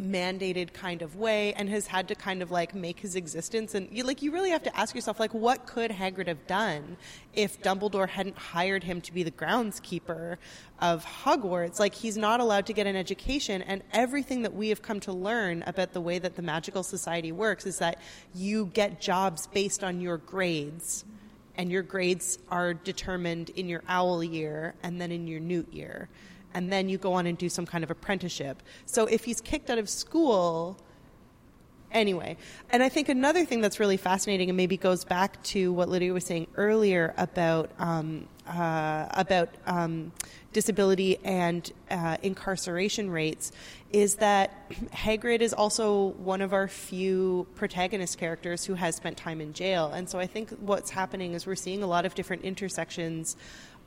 mandated kind of way and has had to kind of like make his existence. And you like you really have to ask yourself like what could Hagrid have done if Dumbledore hadn't hired him to be the groundskeeper of Hogwarts? Like he's not allowed to get an education. And everything that we have come to learn about the way that the magical society works is that you get jobs based on your grades and your grades are determined in your O.W.L. year and then in your N.E.W.T. year and then you go on and do some kind of apprenticeship. So if he's kicked out of school, anyway. And I think another thing that's really fascinating and maybe goes back to what Lydia was saying earlier about um, uh, about um, disability and uh, incarceration rates is that Hagrid is also one of our few protagonist characters who has spent time in jail. And so I think what's happening is we're seeing a lot of different intersections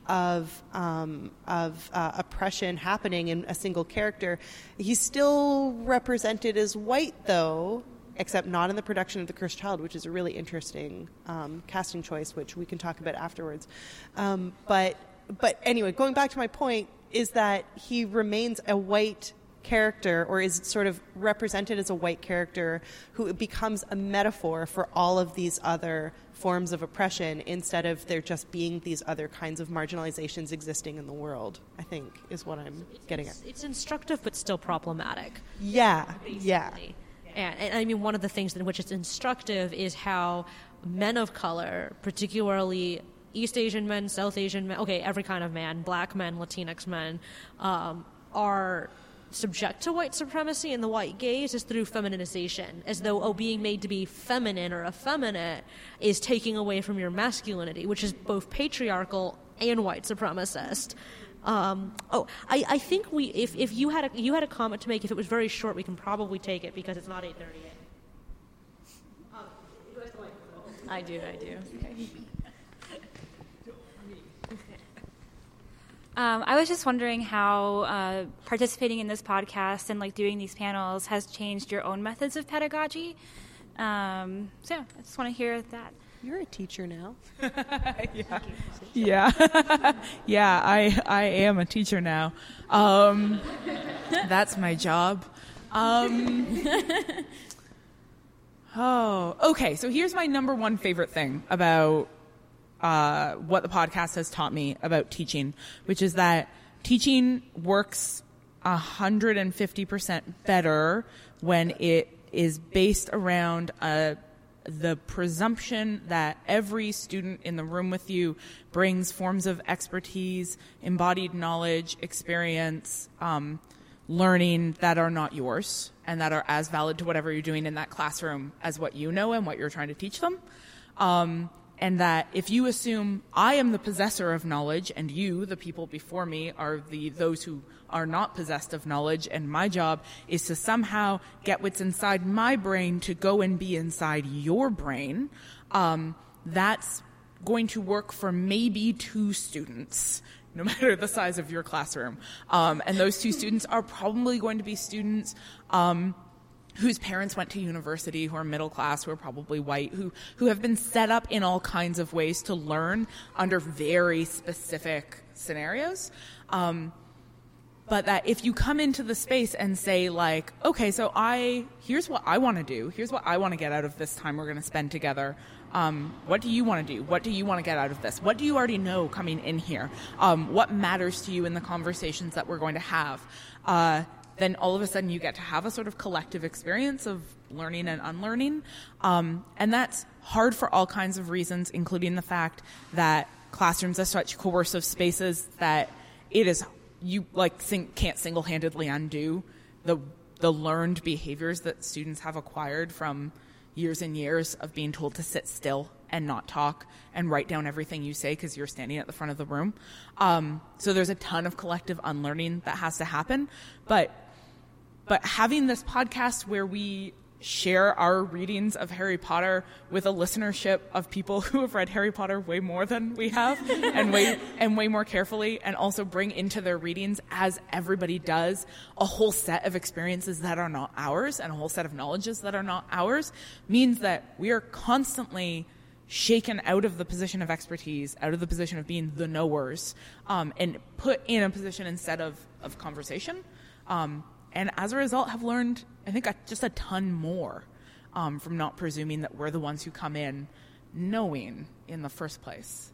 of um, of uh, oppression happening in a single character. He's still represented as white, though, except not in the production of The Cursed Child, which is a really interesting um, casting choice, which we can talk about afterwards. Um, but but anyway, going back to my point is that he remains a white character or is sort of represented as a white character who becomes a metaphor for all of these other forms of oppression instead of there just being these other kinds of marginalizations existing in the world i think is what i'm getting at It's, instructive but still problematic. yeah yeah. And, and I mean, one of the things in which it's instructive is how men of color, particularly East Asian men, South Asian men, okay, every kind of man, black men, Latinx men, um, are subject to white supremacy and the white gaze is through feminization, as though, oh, being made to be feminine or effeminate is taking away from your masculinity, which is both patriarchal and white supremacist. Um, oh, I, I think we if, if you had a you had a comment to make, if it was very short, we can probably take it because it's not eight thirty yet. I do, I do. Um, I was just wondering how uh, participating in this podcast and like doing these panels has changed your own methods of pedagogy. Um, so yeah, I just want to hear that. You're a teacher now. yeah, yeah, yeah. I I am a teacher now. Um, that's my job. Um, Oh, okay. So here's my number one favorite thing about uh, what the podcast has taught me about teaching, which is that teaching works 150% better when it is based around uh, the presumption that every student in the room with you brings forms of expertise, embodied knowledge, experience, um, learning that are not yours and that are as valid to whatever you're doing in that classroom as what you know and what you're trying to teach them. Um, and that if you assume I am the possessor of knowledge and you, the people before me, are the those who are not possessed of knowledge, and my job is to somehow get what's inside my brain to go and be inside your brain, um, that's going to work for maybe two students no matter the size of your classroom. Um, and those two students are probably going to be students um, whose parents went to university, who are middle class, who are probably white, who, who have been set up in all kinds of ways to learn under very specific scenarios. Um, but that if you come into the space and say like okay so i here's what i want to do here's what i want to get out of this time we're going to spend together um, what do you want to do? What do you want to get out of this? What do you already know coming in here? Um, what matters to you in the conversations that we're going to have? Uh, then all of a sudden you get to have a sort of collective experience of learning and unlearning um, and that's hard for all kinds of reasons including the fact that classrooms are such coercive spaces that it is you like can't single-handedly undo the the learned behaviors that students have acquired from years and years of being told to sit still and not talk and write down everything you say because you're standing at the front of the room. Um, so there's a ton of collective unlearning that has to happen, but but having this podcast where we share our readings of Harry Potter with a listenership of people who have read Harry Potter way more than we have and way and way more carefully and also bring into their readings as everybody does a whole set of experiences that are not ours and a whole set of knowledges that are not ours means that we are constantly shaken out of the position of expertise, out of the position of being the knowers, um, and put in a position instead of, of conversation. Um, and as a result have learned i think just a ton more um, from not presuming that we're the ones who come in knowing in the first place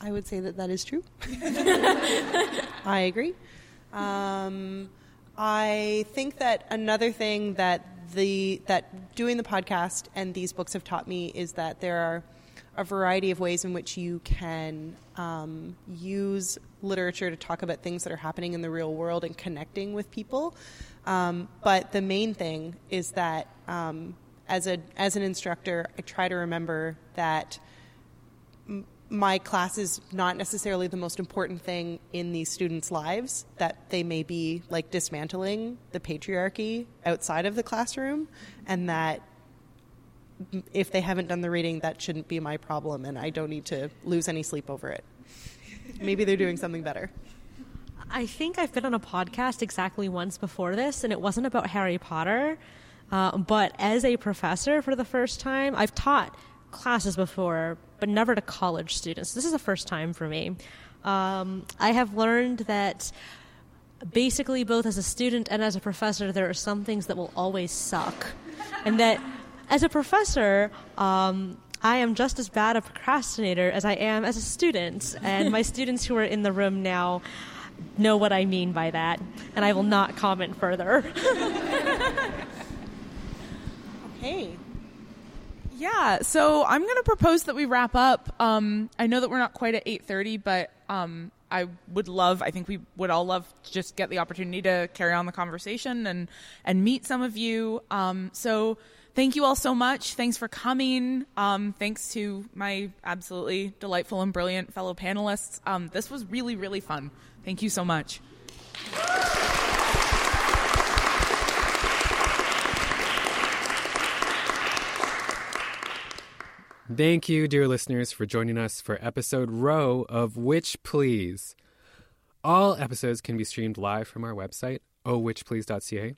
I would say that that is true. I agree. Um, I think that another thing that the that doing the podcast and these books have taught me is that there are a variety of ways in which you can um, use literature to talk about things that are happening in the real world and connecting with people. Um, but the main thing is that um, as a as an instructor, I try to remember that. M- my class is not necessarily the most important thing in these students' lives, that they may be like dismantling the patriarchy outside of the classroom, and that if they haven't done the reading, that shouldn't be my problem, and I don't need to lose any sleep over it. Maybe they're doing something better. I think I've been on a podcast exactly once before this, and it wasn't about Harry Potter. Uh, but as a professor for the first time, I've taught classes before, but never to college students. This is the first time for me. Um, I have learned that basically, both as a student and as a professor, there are some things that will always suck. And that as a professor, um, I am just as bad a procrastinator as I am as a student. And my students who are in the room now know what I mean by that. And I will not comment further. okay. Yeah, so I'm going to propose that we wrap up. Um, I know that we're not quite at 8:30, but um, I would love. I think we would all love to just get the opportunity to carry on the conversation and and meet some of you. Um, so thank you all so much. Thanks for coming. Um, thanks to my absolutely delightful and brilliant fellow panelists. Um, this was really really fun. Thank you so much. Thank you, dear listeners, for joining us for episode row of Witch Please. All episodes can be streamed live from our website, ohwitchplease.ca,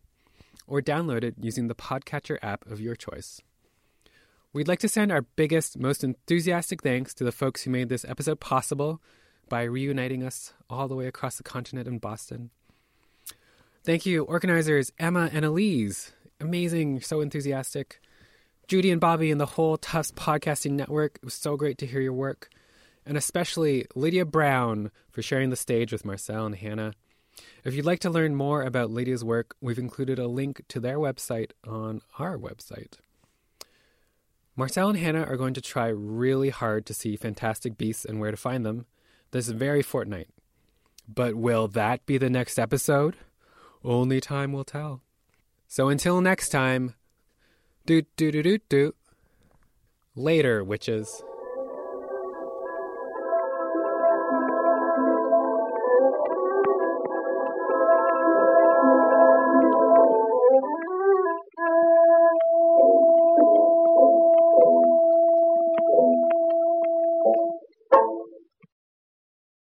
or download it using the Podcatcher app of your choice. We'd like to send our biggest, most enthusiastic thanks to the folks who made this episode possible by reuniting us all the way across the continent in Boston. Thank you, organizers Emma and Elise. Amazing, so enthusiastic. Judy and Bobby and the whole Tufts podcasting network. It was so great to hear your work. And especially Lydia Brown for sharing the stage with Marcelle and Hannah. If you'd like to learn more about Lydia's work, we've included a link to their website on our website. Marcelle and Hannah are going to try really hard to see fantastic beasts and where to find them this very fortnight. But will that be the next episode? Only time will tell. So until next time, do do do do do. Later, witches.